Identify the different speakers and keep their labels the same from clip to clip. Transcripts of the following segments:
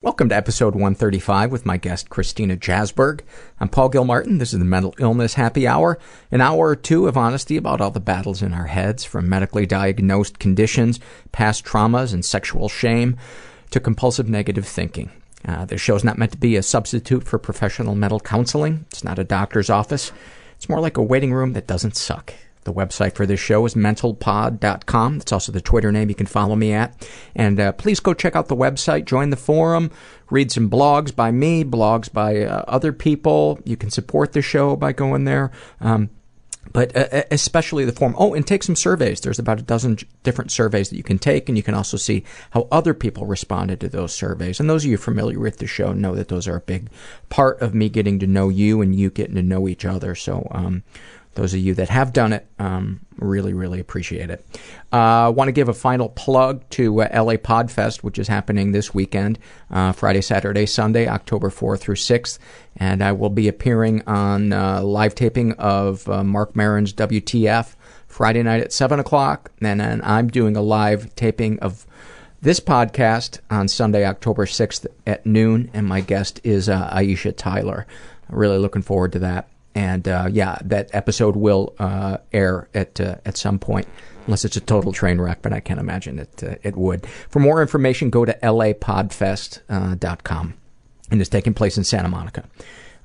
Speaker 1: Welcome to episode 135 with my guest Christina Jasberg. I'm Paul Gilmartin. This is the Mental Illness Happy Hour, an hour or two of honesty about all the battles in our heads, from medically diagnosed conditions, past traumas, and sexual shame, to compulsive negative thinking. Uh, this show is not meant to be a substitute for professional mental counseling. It's not a doctor's office. It's more like a waiting room that doesn't suck. The website for this show is mentalpod.com. That's also the Twitter name you can follow me at. And uh, please go check out the website, join the forum, read some blogs by me, blogs by uh, other people. You can support the show by going there. Um, but uh, especially the forum. Oh, and take some surveys. There's about a dozen different surveys that you can take, and you can also see how other people responded to those surveys. And those of you familiar with the show know that those are a big part of me getting to know you and you getting to know each other. So, um, those of you that have done it, um, really, really appreciate it. I uh, want to give a final plug to uh, LA Podfest, which is happening this weekend, uh, Friday, Saturday, Sunday, October 4th through 6th. And I will be appearing on uh, live taping of uh, Marc Maron's WTF Friday night at 7 o'clock. And then I'm doing a live taping of this podcast on Sunday, October 6th at noon. And my guest is uh, Aisha Tyler. Really looking forward to that and uh, yeah, that episode will uh, air at uh, at some point, unless it's a total train wreck. But I can't imagine it uh, it would. For more information, go to lapodfest.com, and it's taking place in Santa Monica.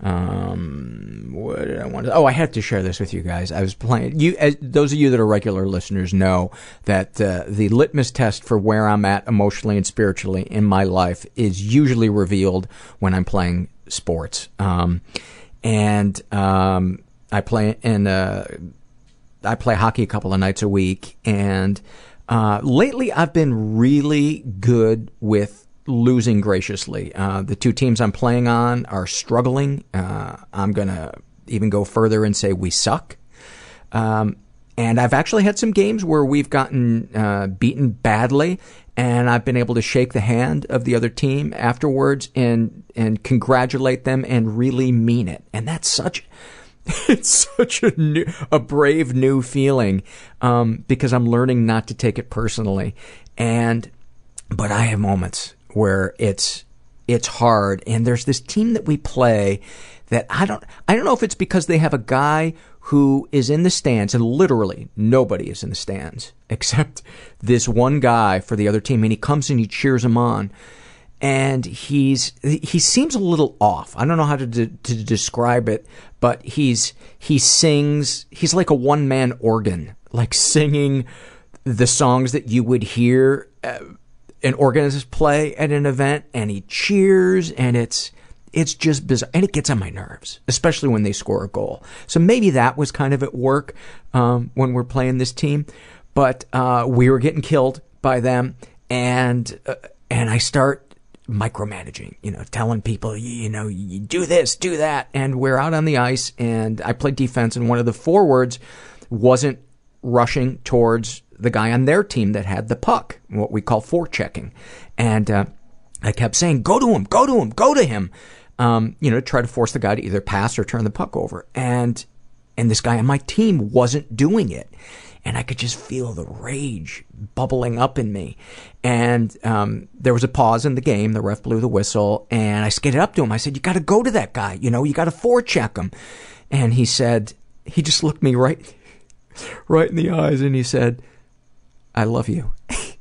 Speaker 1: Um, what did I want to? Oh, I had to share this with you guys. I was playing. You, as, those of you that are regular listeners, know that uh, the litmus test for where I'm at emotionally and spiritually in my life is usually revealed when I'm playing sports. Um, and um, I play in uh, I play hockey a couple of nights a week, and uh, lately I've been really good with losing graciously. Uh, the two teams I'm playing on are struggling. Uh, I'm gonna even go further and say we suck. Um, and I've actually had some games where we've gotten uh, beaten badly, and I've been able to shake the hand of the other team afterwards and and congratulate them and really mean it. And that's such it's such a new, a brave new feeling um, because I'm learning not to take it personally. And but I have moments where it's it's hard and there's this team that we play that I don't I don't know if it's because they have a guy who is in the stands, and literally nobody is in the stands except this one guy for the other team, and he comes and he cheers him on. And he's he seems a little off. I don't know how to de- to describe it, but he's he sings. He's like a one man organ, like singing the songs that you would hear uh, an organist play at an event, and he cheers, and it's it's just bizarre. And it gets on my nerves, especially when they score a goal. So maybe that was kind of at work um, when we're playing this team. But uh, we were getting killed by them. And uh, and I start micromanaging, you know, telling people, you, you know, you do this, do that. And we're out on the ice and I played defense and one of the forwards wasn't rushing towards the guy on their team that had the puck, what we call forechecking. And, uh, I kept saying, go to him, go to him, go to him. Um, you know, try to force the guy to either pass or turn the puck over. And, and this guy on my team wasn't doing it and I could just feel the rage bubbling up in me. And um, there was a pause in the game. The ref blew the whistle, and I skated up to him. I said, "You got to go to that guy. You know, you got to forecheck him." And he said, he just looked me right, right in the eyes, and he said, "I love you."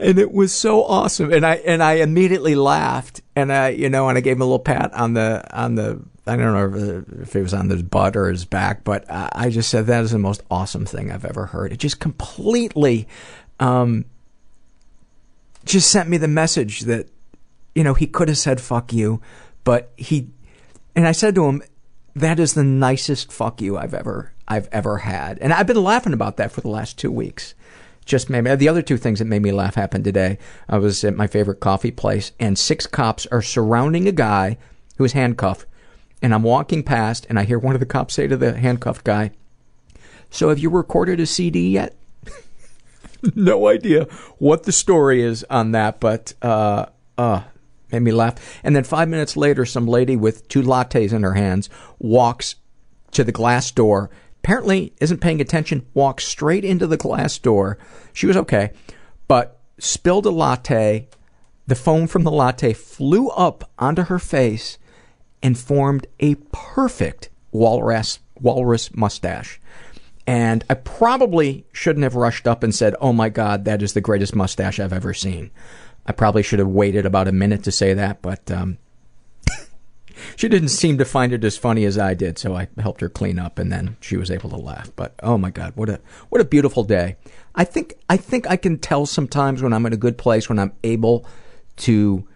Speaker 1: and it was so awesome. And i and i immediately laughed and i you know and i gave him a little pat on the on the i don't know if it was on his butt or his back but i just said that is the most awesome thing i've ever heard. It just completely um just sent me the message that you know he could have said fuck you but he and i said to him that is the nicest fuck you i've ever i've ever had. And i've been laughing about that for the last two weeks just made me. The other two things that made me laugh happened today. I was at my favorite coffee place, and six cops are surrounding a guy who is handcuffed. And I'm walking past, and I hear one of the cops say to the handcuffed guy, "So have you recorded a CD yet?" no idea what the story is on that, but uh, uh, made me laugh. And then five minutes later, some lady with two lattes in her hands walks to the glass door apparently isn't paying attention, walks straight into the glass door. She was okay, but spilled a latte. The foam from the latte flew up onto her face and formed a perfect walrus walrus mustache. And I probably shouldn't have rushed up and said, "Oh my god, that is the greatest mustache I've ever seen." I probably should have waited about a minute to say that, but um, she didn't seem to find it as funny as I did, so I helped her clean up, and then she was able to laugh. But oh my god, what a what a beautiful day! I think I think I can tell sometimes when I'm in a good place when I'm able to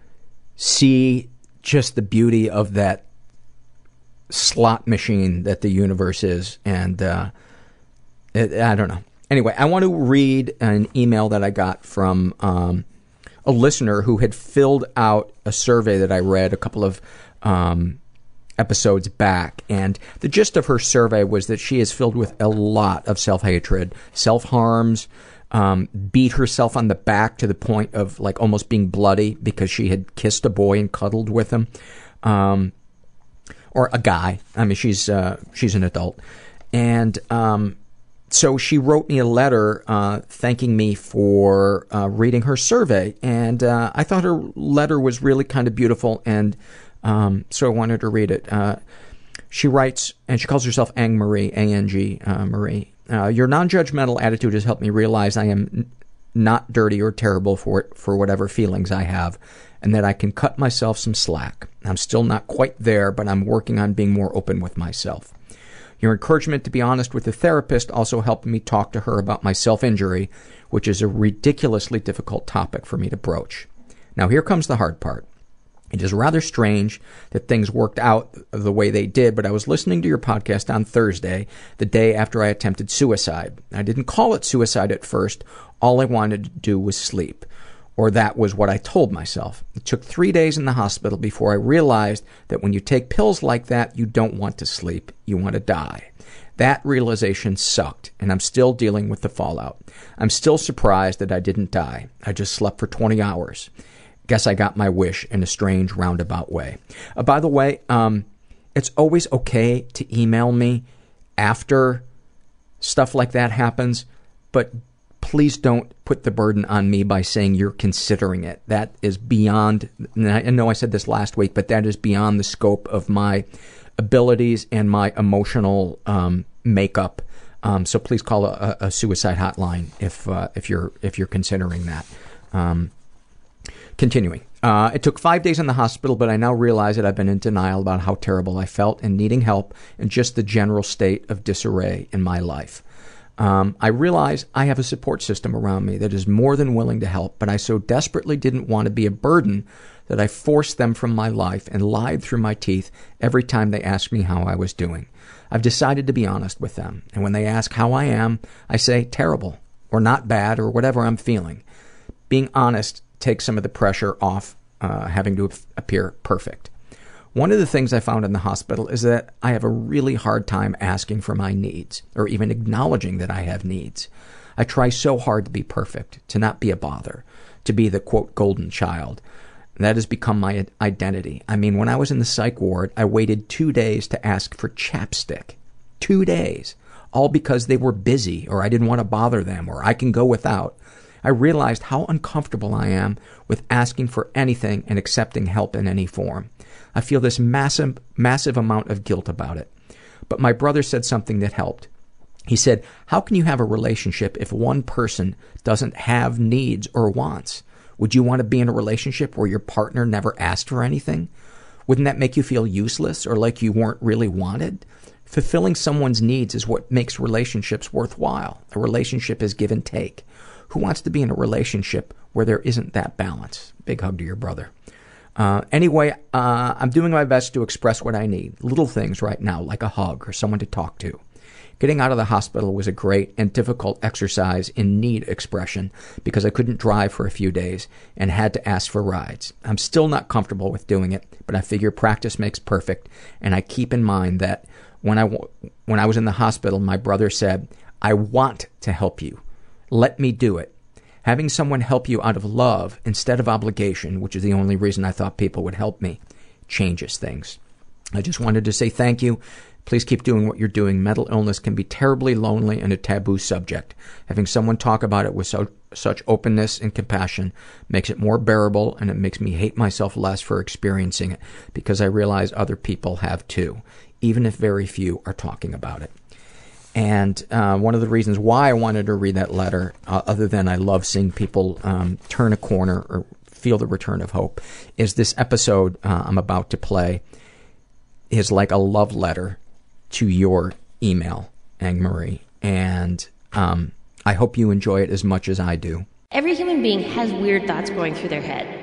Speaker 1: see just the beauty of that slot machine that the universe is, and uh, it, I don't know. Anyway, I want to read an email that I got from um, a listener who had filled out a survey that I read a couple of um, episodes back. And the gist of her survey was that she is filled with a lot of self hatred, self harms, um, beat herself on the back to the point of like almost being bloody because she had kissed a boy and cuddled with him. Um, or a guy. I mean, she's uh, she's an adult, and um, so she wrote me a letter uh, thanking me for uh, reading her survey, and uh, I thought her letter was really kind of beautiful and um, so I wanted to read it. Uh, she writes, and she calls herself Ang Marie, A-N-G uh, Marie. Uh, your non-judgmental attitude has helped me realize I am n- not dirty or terrible for it, for whatever feelings I have, and that I can cut myself some slack. I'm still not quite there, but I'm working on being more open with myself. Your encouragement to be honest with the therapist also helped me talk to her about my self-injury, which is a ridiculously difficult topic for me to broach. Now here comes the hard part. It is rather strange that things worked out the way they did, but I was listening to your podcast on Thursday, the day after I attempted suicide. I didn't call it suicide at first. All I wanted to do was sleep. Or that was what I told myself. It took three days in the hospital before I realized that when you take pills like that, you don't want to sleep. You want to die. That realization sucked, and I'm still dealing with the fallout. I'm still surprised that I didn't die. I just slept for 20 hours guess I got my wish in a strange roundabout way. Uh, by the way, um, it's always okay to email me after stuff like that happens, but please don't put the burden on me by saying you're considering it. That is beyond, I know I said this last week, but that is beyond the scope of my abilities and my emotional um, makeup. Um, so please call a, a suicide hotline if uh, if you're if you're considering that. Um, Continuing. Uh, it took five days in the hospital, but I now realize that I've been in denial about how terrible I felt and needing help and just the general state of disarray in my life. Um, I realize I have a support system around me that is more than willing to help, but I so desperately didn't want to be a burden that I forced them from my life and lied through my teeth every time they asked me how I was doing. I've decided to be honest with them, and when they ask how I am, I say terrible, or not bad, or whatever I'm feeling. Being honest takes some of the pressure off uh, having to appear perfect. One of the things I found in the hospital is that I have a really hard time asking for my needs or even acknowledging that I have needs. I try so hard to be perfect, to not be a bother, to be the quote golden child. That has become my identity. I mean, when I was in the psych ward, I waited two days to ask for chapstick. Two days. All because they were busy or I didn't want to bother them or I can go without. I realized how uncomfortable I am with asking for anything and accepting help in any form. I feel this massive, massive amount of guilt about it. But my brother said something that helped. He said, How can you have a relationship if one person doesn't have needs or wants? Would you want to be in a relationship where your partner never asked for anything? Wouldn't that make you feel useless or like you weren't really wanted? Fulfilling someone's needs is what makes relationships worthwhile. A relationship is give and take. Who wants to be in a relationship where there isn't that balance? Big hug to your brother. Uh, anyway, uh, I'm doing my best to express what I need. Little things right now, like a hug or someone to talk to. Getting out of the hospital was a great and difficult exercise in need expression because I couldn't drive for a few days and had to ask for rides. I'm still not comfortable with doing it, but I figure practice makes perfect, and I keep in mind that when I, when I was in the hospital, my brother said, I want to help you. Let me do it. Having someone help you out of love instead of obligation, which is the only reason I thought people would help me, changes things. I just wanted to say thank you. Please keep doing what you're doing. Mental illness can be terribly lonely and a taboo subject. Having someone talk about it with so, such openness and compassion makes it more bearable and it makes me hate myself less for experiencing it because I realize other people have too, even if very few are talking about it. And uh, one of the reasons why I wanted to read that letter, uh, other than I love seeing people um, turn a corner or feel the return of hope, is this episode uh, I'm about to play is like a love letter to your email, Ang Marie. And um, I hope you enjoy it as much as I do.
Speaker 2: Every human being has weird thoughts going through their head.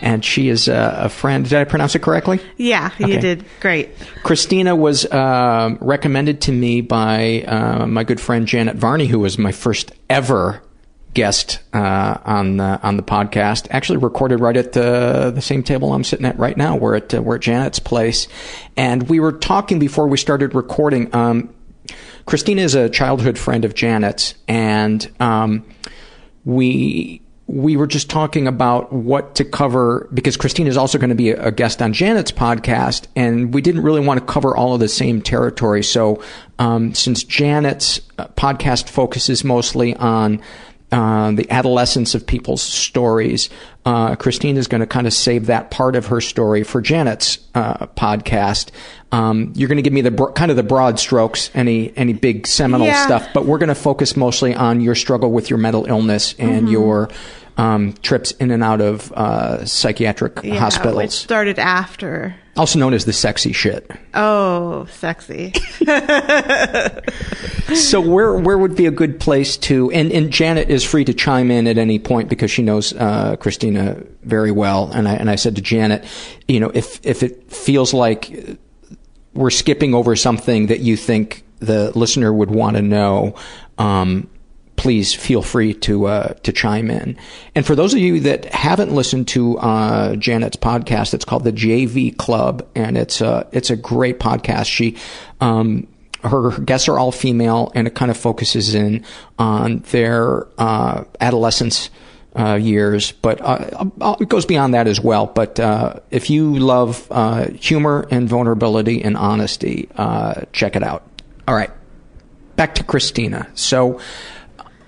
Speaker 1: and she is a, a, friend. Did I pronounce it correctly?
Speaker 3: Yeah, you did great.
Speaker 1: Christina was uh, recommended to me by uh, my good friend Janet Varney, who was my first ever guest uh, on the on the podcast. Actually, recorded right at the the same table I'm sitting at right now. We're at uh, we're at Janet's place, and we were talking before we started recording. Um, Christina is a childhood friend of Janet's, and um, we we were just talking about what to cover because Christine is also going to be a guest on Janet's podcast, and we didn't really want to cover all of the same territory. So, um, since Janet's uh, podcast focuses mostly on uh, the adolescence of people's stories. Uh, Christine is going to kind of save that part of her story for Janet's uh, podcast. Um, you're going to give me the bro- kind of the broad strokes, any any big seminal yeah. stuff, but we're going to focus mostly on your struggle with your mental illness and mm-hmm. your um, trips in and out of uh, psychiatric
Speaker 3: yeah,
Speaker 1: hospitals.
Speaker 3: Which started after.
Speaker 1: Also known as the sexy shit.
Speaker 3: Oh, sexy.
Speaker 1: so where where would be a good place to and, and Janet is free to chime in at any point because she knows uh, Christina very well. And I and I said to Janet, you know, if if it feels like we're skipping over something that you think the listener would want to know, um, please feel free to uh, to chime in. And for those of you that haven't listened to uh, Janet's podcast, it's called the JV Club, and it's a it's a great podcast. She um, her guests are all female, and it kind of focuses in on their uh, adolescence uh, years, but uh, uh, it goes beyond that as well. But uh, if you love uh, humor and vulnerability and honesty, uh, check it out. All right, back to Christina. So,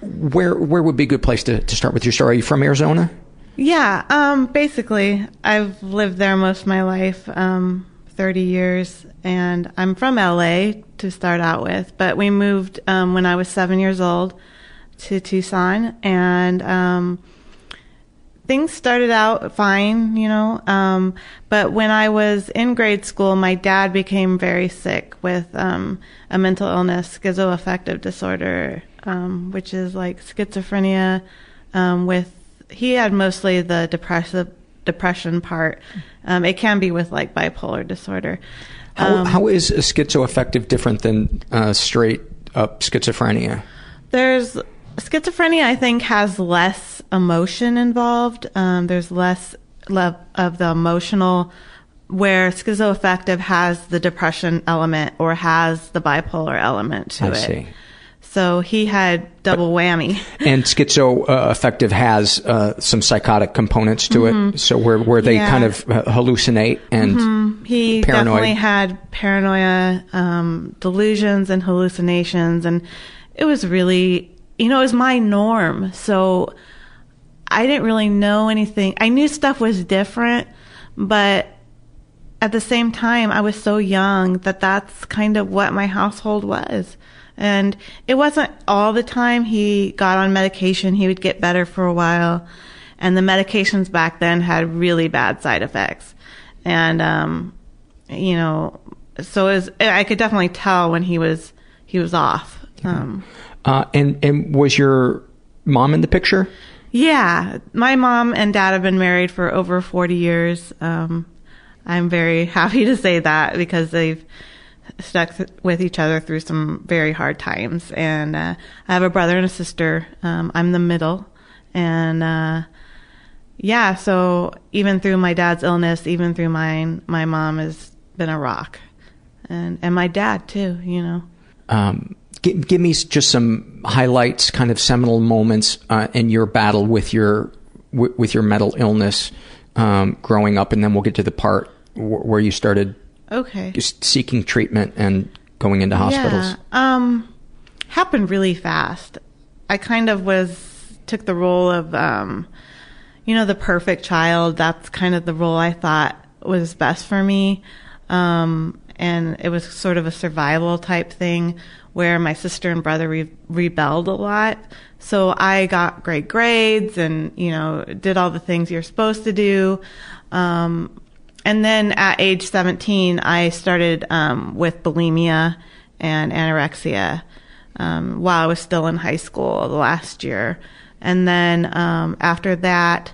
Speaker 1: where where would be a good place to, to start with your story? Are you from Arizona?
Speaker 3: Yeah, um, basically, I've lived there most of my life, um, 30 years, and I'm from LA to start out with, but we moved um, when I was seven years old to Tucson, and um, things started out fine, you know. Um, but when I was in grade school, my dad became very sick with um, a mental illness, schizoaffective disorder, um, which is like schizophrenia um, with he had mostly the depressive depression part. Um, it can be with like bipolar disorder.
Speaker 1: How,
Speaker 3: Um,
Speaker 1: how is a schizoaffective different than uh, straight up schizophrenia?
Speaker 3: There's schizophrenia. I think has less emotion involved. Um, there's less le- of the emotional, where schizoaffective has the depression element or has the bipolar element to
Speaker 1: I
Speaker 3: it.
Speaker 1: see.
Speaker 3: So he had double whammy.
Speaker 1: And schizoaffective has uh, some psychotic components to
Speaker 3: Mhm.
Speaker 1: it, so where where they
Speaker 3: Yeah.
Speaker 1: kind of uh, hallucinate and
Speaker 3: Mhm. He
Speaker 1: paranoid.
Speaker 3: definitely had paranoia, um, delusions, and hallucinations, and it was really, you know, it was my norm. So I didn't really know anything. I knew stuff was different, but at the same time, I was so young that that's kind of what my household was. And it wasn't all the time he got on medication. He would get better for a while. And the medications back then had really bad side effects. And, um, you know, so was, I could definitely tell when he was, he was off. Um,
Speaker 1: uh, and and was your mom in the picture?
Speaker 3: yeah, my mom and dad have been married for over 40 years. Um, I'm very happy to say that because they've stuck th- with each other through some very hard times. And uh, I have a brother and a sister. Um, I'm the middle. And uh, yeah, so even through my dad's illness, even through mine, my mom has been a rock. And, and my dad too, you know.
Speaker 1: Um, give, give me just some highlights, kind of seminal moments uh, in your battle with your w- with your mental illness um, growing up, and then we'll get to the part where you started
Speaker 3: Okay.
Speaker 1: just seeking treatment and going into hospitals.
Speaker 3: Yeah. Um, happened really fast. I kind of was took the role of, um, you know, the perfect child. That's kind of the role I thought was best for me. Um, and it was sort of a survival type thing where my sister and brother re- rebelled a lot. So I got great grades and, you know, did all the things you're supposed to do. Um, and then at age 17, I started um, with bulimia and anorexia um, while I was still in high school the last year. And then um, after that,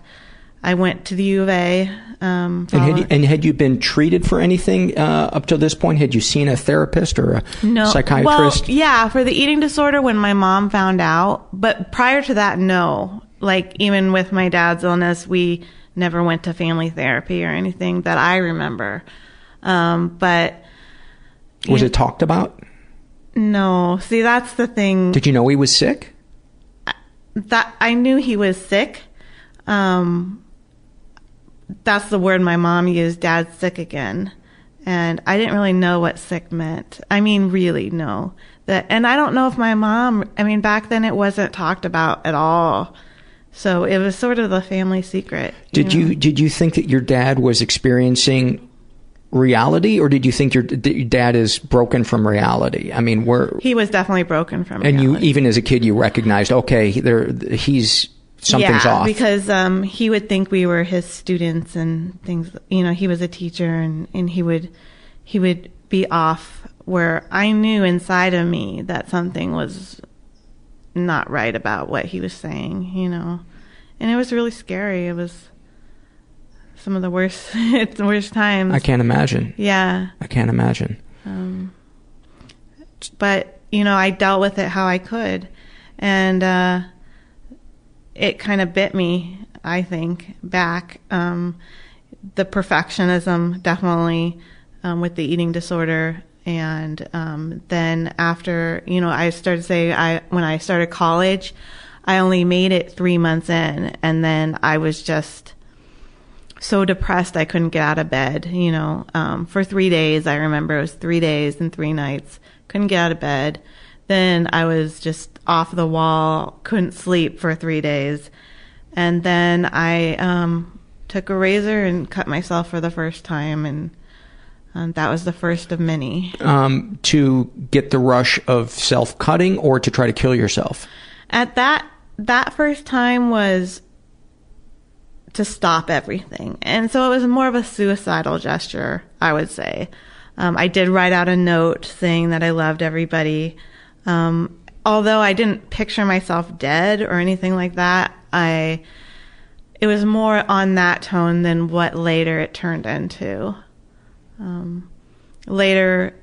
Speaker 3: I went to the U of A. Um,
Speaker 1: And had, you, and had you been treated for anything uh, up to this point? Had you seen a therapist or a
Speaker 3: no,
Speaker 1: psychiatrist?
Speaker 3: Well, yeah, for the eating disorder when my mom found out, but prior to that, no. Like even with my dad's illness, we never went to family therapy or anything that I remember. Um, but
Speaker 1: Was it talked about?
Speaker 3: No, see, that's the thing.
Speaker 1: Did you know he was sick?
Speaker 3: that I knew he was sick. Um, that's the word my mom used. Dad's sick again, and I didn't really know what sick meant. I mean, really, no. That, and I don't know if my mom. I mean, back then it wasn't talked about at all, so it was sort of the family secret.
Speaker 1: Did
Speaker 3: know?
Speaker 1: you did you think that your dad was experiencing reality, or did you think your, your dad is broken from reality? I mean, where
Speaker 3: He was definitely broken from. Reality.
Speaker 1: And you even as a kid you recognized okay, there he's something's
Speaker 3: yeah,
Speaker 1: off.
Speaker 3: because um, he would think we were his students and things. You know, he was a teacher, and and he would he would be off where I knew inside of me that something was not right about what he was saying. You know, and it was really scary. It was some of the worst the worst times.
Speaker 1: I can't imagine.
Speaker 3: Yeah.
Speaker 1: I can't imagine.
Speaker 3: Um, but you know, I dealt with it how I could, and uh, it kind of bit me. I think back. Um, the perfectionism definitely um, with the eating disorder, and um, then after you know, I started to say I when I started college. I only made it three months in, and then I was just so depressed I couldn't get out of bed. You know, um, for three days, I remember it was three days and three nights. Couldn't get out of bed. Then I was just off the wall, couldn't sleep for three days. And then I um, took a razor and cut myself for the first time, and um, that was the first of many.
Speaker 1: Um, to get the rush of self cutting or to try to kill yourself?
Speaker 3: At that that first time was to stop everything. And so it was more of a suicidal gesture, I would say. Um, I did write out a note saying that I loved everybody. Um, although I didn't picture myself dead or anything like that, I it was more on that tone than what later it turned into. Um, later,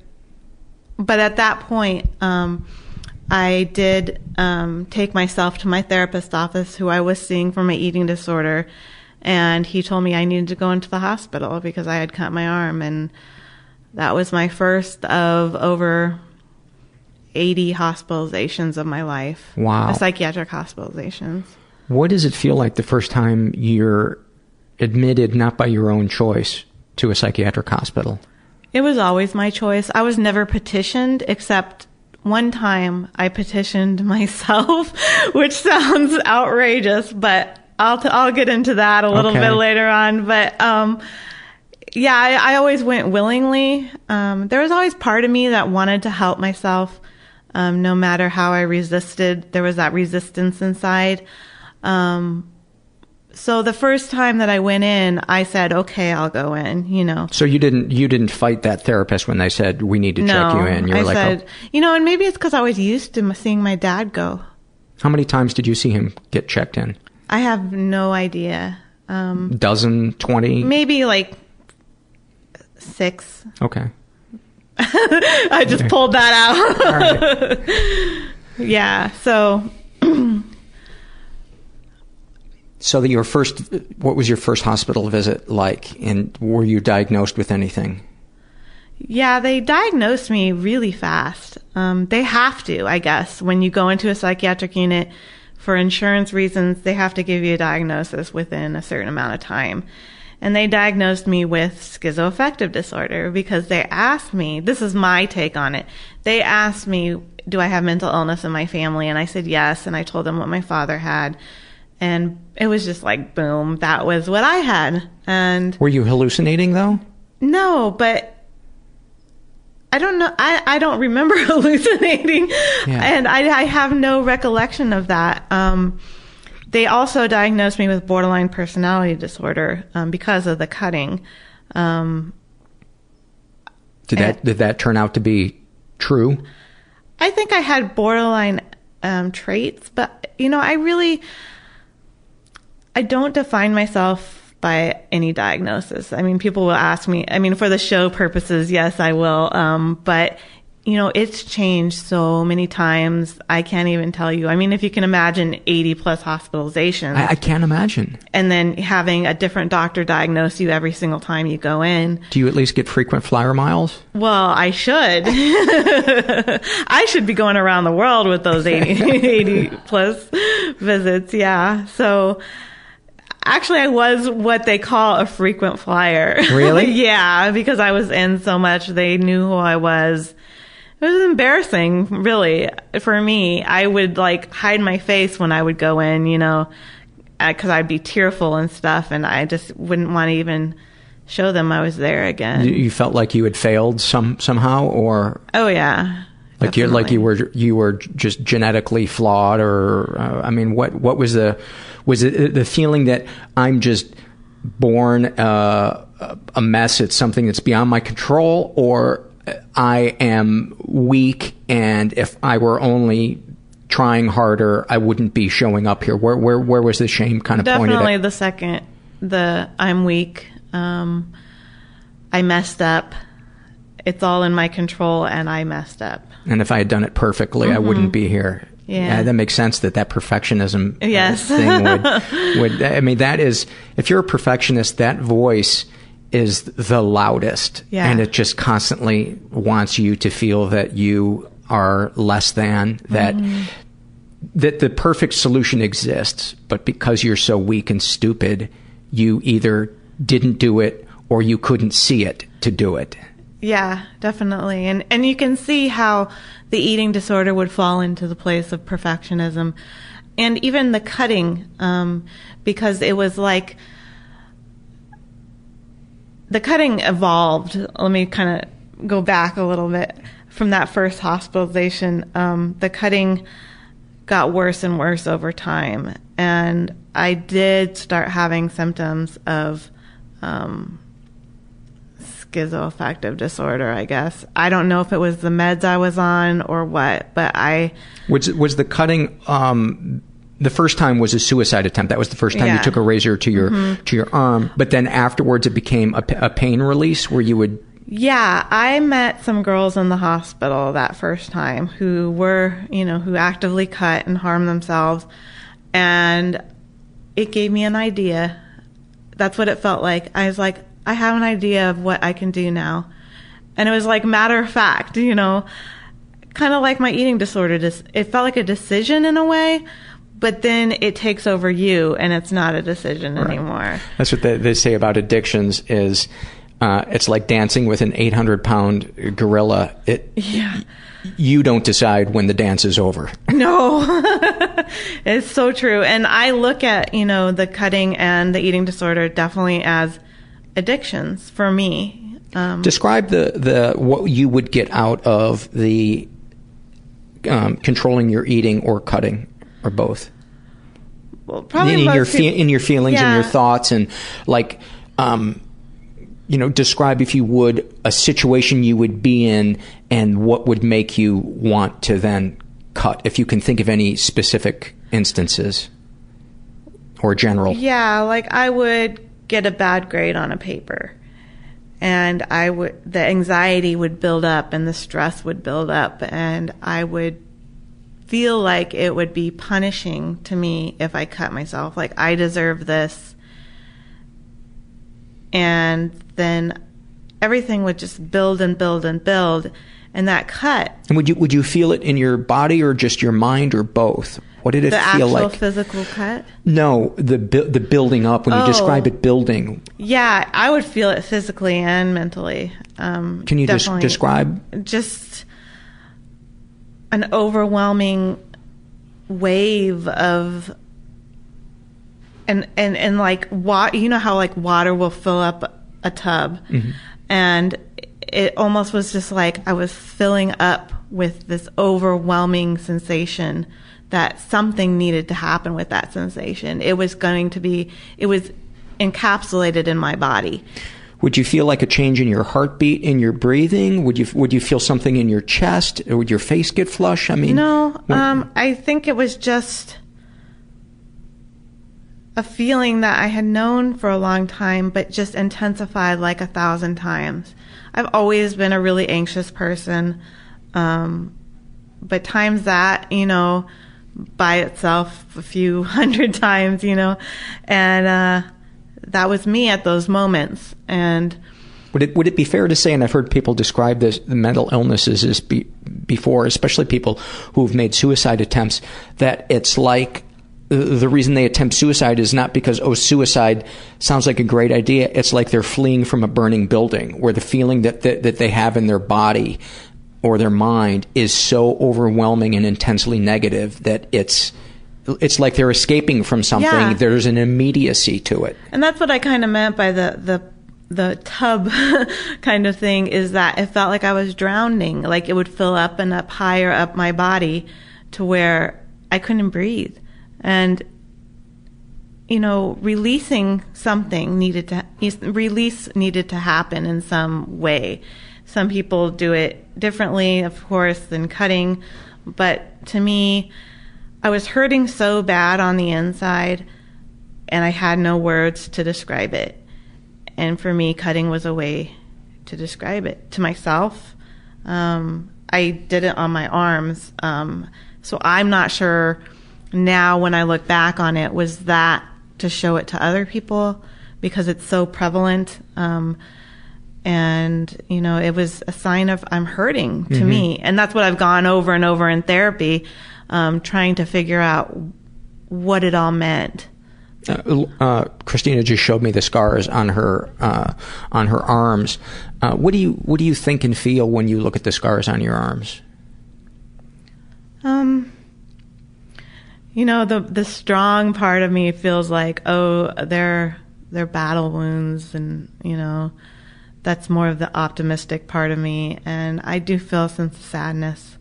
Speaker 3: but at that point, um, I did um, take myself to my therapist's office, who I was seeing for my eating disorder, and he told me I needed to go into the hospital because I had cut my arm, and that was my first of over 80 hospitalizations of my life.
Speaker 1: Wow.
Speaker 3: Psychiatric hospitalizations.
Speaker 1: What does it feel like the first time you're admitted, not by your own choice, to a psychiatric hospital?
Speaker 3: It was always my choice. I was never petitioned except one time I petitioned myself, which sounds outrageous, but I'll t- I'll get into that a little
Speaker 1: Okay.
Speaker 3: bit later on. But um, yeah, I, I always went willingly. Um, there was always part of me that wanted to help myself, um, no matter how I resisted. There was that resistance inside. Um, so the first time that I went in, I said, "Okay, I'll go in." You know.
Speaker 1: So you didn't you didn't fight that therapist when they said we need to check you in. You were
Speaker 3: I
Speaker 1: like,
Speaker 3: said,
Speaker 1: oh.
Speaker 3: you know, and maybe it's because I was used to seeing my dad go.
Speaker 1: how many times did you see him get checked in?
Speaker 3: I have no idea. Um,
Speaker 1: Dozen, twenty?
Speaker 3: maybe like six.
Speaker 1: Okay.
Speaker 3: I just pulled that out. yeah. So
Speaker 1: So that your first, what was your first hospital visit like, and were you diagnosed with anything?
Speaker 3: Yeah, they diagnosed me really fast. Um, they have to, I guess. When you go into a psychiatric unit for insurance reasons, they have to give you a diagnosis within a certain amount of time. And they diagnosed me with schizoaffective disorder because they asked me, this is my take on it. They asked me, do I have mental illness in my family? And I said yes. And I told them what my father had. And it was just like, boom, that was what I had. And
Speaker 1: Were you hallucinating though?
Speaker 3: no, but I don't know. I, I don't remember hallucinating,
Speaker 1: Yeah.
Speaker 3: and I, I have no recollection of that. Um, they also diagnosed me with borderline personality disorder um, because of the cutting. Um,
Speaker 1: Did that did that turn out to be true?
Speaker 3: I think I had borderline um, traits, but you know, I really I don't define myself by any diagnosis. I mean, people will ask me. I mean, for the show purposes, yes, I will. Um, but you know, it's changed so many times. I can't even tell you. I mean, if you can imagine 80 plus hospitalizations
Speaker 1: I, I can't imagine.
Speaker 3: and then having a different doctor diagnose you every single time you go in.
Speaker 1: Do you at least get frequent flyer miles?
Speaker 3: Well, I should. I should be going around the world with those 80, 80 plus visits. Yeah. So actually, I was what they call a frequent flyer.
Speaker 1: Really?
Speaker 3: yeah, because I was in so much. They knew who I was. It was embarrassing, really, for me. I would like hide my face when I would go in, you know, because I'd be tearful and stuff, and I just wouldn't want to even show them I was there again.
Speaker 1: You- You felt like you had failed some somehow, or
Speaker 3: Oh yeah.
Speaker 1: like you like you were you were just genetically flawed, or uh, I mean, what what was the was it the feeling that I'm just born uh, a mess? It's something that's beyond my control, or I am weak, and if I were only trying harder, I wouldn't be showing up here. Where where where was the shame kind of pointed
Speaker 3: Definitely the second. The I'm weak. Um, I messed up. It's all in my control, and I messed up.
Speaker 1: And if I had done it perfectly, I wouldn't
Speaker 3: Mhm.
Speaker 1: be here.
Speaker 3: Yeah.
Speaker 1: that makes sense that that perfectionism uh,
Speaker 3: Yes.
Speaker 1: thing would, would. I mean, that is if you're a perfectionist, that voice is the loudest,
Speaker 3: Yeah.
Speaker 1: and it just constantly wants you to feel that you are less than that.
Speaker 3: Mhm.
Speaker 1: that the perfect solution exists, but because you're so weak and stupid, you either didn't do it or you couldn't see it to do it.
Speaker 3: Yeah, definitely. And and you can see how the eating disorder would fall into the place of perfectionism. And even the cutting, um, because it was like the cutting evolved. Let me kind of go back a little bit from that first hospitalization. Um, the cutting got worse and worse over time. And I did start having symptoms of um, schizoaffective disorder, I guess. I don't know if it was the meds I was on or what, but I.
Speaker 1: Was, was the cutting. Um, the first time was a suicide attempt. That was the first time
Speaker 3: Yeah.
Speaker 1: you took a razor to your
Speaker 3: Mhm.
Speaker 1: to your arm. But then afterwards, it became a pain release where you would
Speaker 3: Yeah, I met some girls in the hospital that first time who were, you know, who actively cut and harmed themselves. And it gave me an idea. That's what it felt like. I was like, I have an idea of what I can do now. And it was like matter of fact, you know, kind of like my eating disorder. It felt like a decision in a way, but then it takes over you and it's not a decision anymore.
Speaker 1: That's what they, they say about addictions is uh, it's like dancing with an 800 pound gorilla. It,
Speaker 3: Yeah.
Speaker 1: you don't decide when the dance is over.
Speaker 3: No, it's so true. And I look at, you know, the cutting and the eating disorder definitely as addictions for me. Um,
Speaker 1: Describe the, the what you would get out of the um, controlling your eating or cutting or both.
Speaker 3: well, probably
Speaker 1: in, in your fe- in your feelings and your thoughts and like um, you know describe if you would a situation you would be in and what would make you want to then cut if you can think of any specific instances or general
Speaker 3: Yeah, like I would get a bad grade on a paper. And I would, the anxiety would build up and the stress would build up and I would feel like it would be punishing to me if I cut myself. Like I deserve this. And then everything would just build and build and build. And that cut,
Speaker 1: and would you would you feel it in your body or just your mind or both what did it
Speaker 3: the
Speaker 1: feel
Speaker 3: actual
Speaker 1: like
Speaker 3: physical cut,
Speaker 1: no the bu- the building up when you
Speaker 3: Oh.
Speaker 1: describe it building
Speaker 3: Yeah, I would feel it physically and mentally. Um,
Speaker 1: can you des- describe
Speaker 3: just an overwhelming wave of and and and like wa- you know how like water will fill up a tub
Speaker 1: Mm-hmm.
Speaker 3: And it almost was just like I was filling up with this overwhelming sensation that something needed to happen with that sensation. It was going to be it was encapsulated in my body.
Speaker 1: Would you feel like a change in your heartbeat, in your breathing? Would you would you feel something in your chest? Or would your face get flush? I mean,
Speaker 3: No, um, I think it was just a feeling that I had known for a long time, but just intensified like a thousand times. I've always been a really anxious person, um, but times that, you know, by itself a few hundred times, you know, and uh, that was me at those moments. And
Speaker 1: Would it would it be fair to say, and I've heard people describe this the mental illnesses as be, before, especially people who've made suicide attempts, that it's like the, reason they attempt suicide is not because oh suicide sounds like a great idea. It's like they're fleeing from a burning building, where the feeling that that, that they have in their body or their mind is so overwhelming and intensely negative that it's it's like they're escaping from something.
Speaker 3: Yeah.
Speaker 1: There's an immediacy to it.
Speaker 3: And that's what I kind of meant by the the the tub kind of thing is that it felt like I was drowning, like it would fill up and up higher up my body to where I couldn't breathe. And you know, releasing something needed to release needed to happen in some way. Some people do it differently, of course, than cutting, but to me, I was hurting so bad on the inside and I had no words to describe it. And for me, cutting was a way to describe it to myself. Um, I did it on my arms. Um, so I'm not sure now when I look back on it, was that to show it to other people because it's so prevalent. Um, and, you know, it was a sign of I'm hurting to
Speaker 1: Mhm.
Speaker 3: me. And that's what I've gone over and over in therapy. um, trying to figure out what it all meant.
Speaker 1: Uh, uh, Christina just showed me the scars on her uh, on her arms. Uh, what do you what do you think and feel when you look at the scars on your arms?
Speaker 3: Um, you know, the the strong part of me feels like, oh, they're they're battle wounds, and you know, that's more of the optimistic part of me. And I do feel a sense of sadness.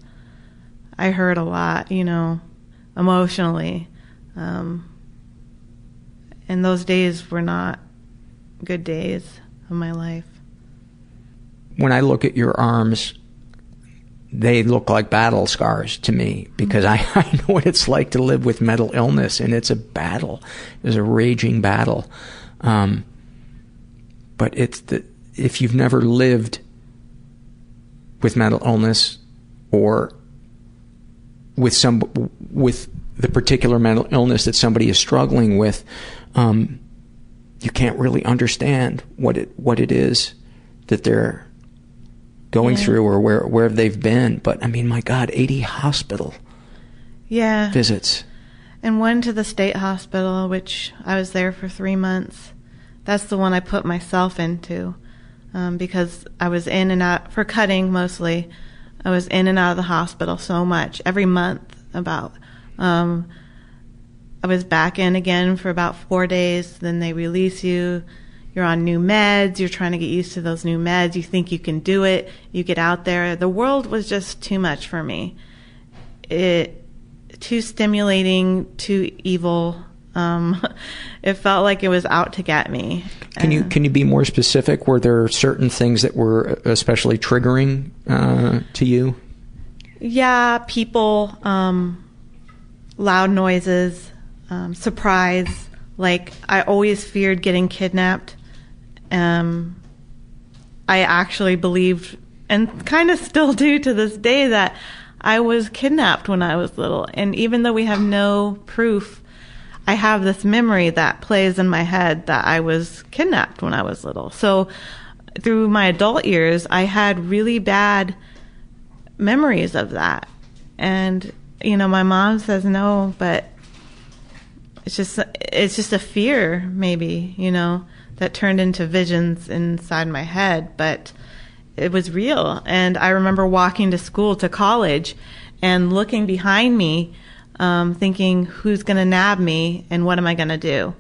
Speaker 3: I hurt a lot, you know, emotionally. Um, and those days were not good days of my life.
Speaker 1: When I look at your arms, they look like battle scars to me because I, I know what it's like to live with mental illness, and it's a battle. It's a raging battle. Um, but it's the if you've never lived with mental illness or with some with the particular mental illness that somebody is struggling with, um, you can't really understand what it what it is that they're going
Speaker 3: Yeah.
Speaker 1: through or where where they've been. But I mean, my God, eighty hospital
Speaker 3: Yeah.
Speaker 1: visits.
Speaker 3: and one to the state hospital, which I was there for three months. That's the one I put myself into um, because I was in and out for cutting mostly. I was in and out of the hospital so much every month. About um, I was back in again for about four days. Then they release you. You're on new meds. You're trying to get used to those new meds. You think you can do it. You get out there. The world was just too much for me. It too stimulating, too evil. Um, it felt like it was out to get me.
Speaker 1: Can you can you be more specific? Were there certain things that were especially triggering uh, to you?
Speaker 3: Yeah, people, um, loud noises, um, surprise. Like I always feared getting kidnapped. Um, I actually believed, and kind of still do to this day, that I was kidnapped when I was little. And even though we have no proof, I have this memory that plays in my head that I was kidnapped when I was little. So through my adult years, I had really bad memories of that. And you know, my mom says no, but it's just it's just a fear maybe, you know, that turned into visions inside my head, but it was real. And I remember walking to school to college and looking behind me um, thinking who's going to nab me and what am I going to do?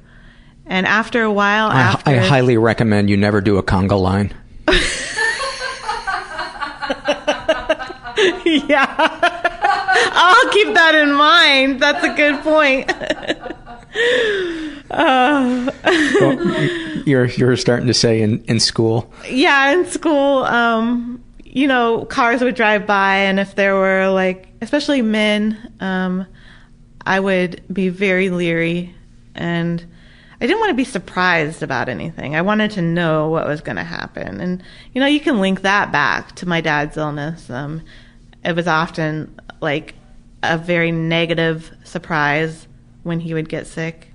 Speaker 3: And after a while
Speaker 1: I,
Speaker 3: after
Speaker 1: I highly recommend you never do a conga line.
Speaker 3: yeah. I'll keep that in mind. That's a good point. uh,
Speaker 1: You're you're starting to say in, in school.
Speaker 3: yeah, in school, um, you know, cars would drive by, and if there were like, especially men, um, I would be very leery, and I didn't want to be surprised about anything. I wanted to know what was going to happen, and you know, you can link that back to my dad's illness. Um, it was often like a very negative surprise when he would get sick.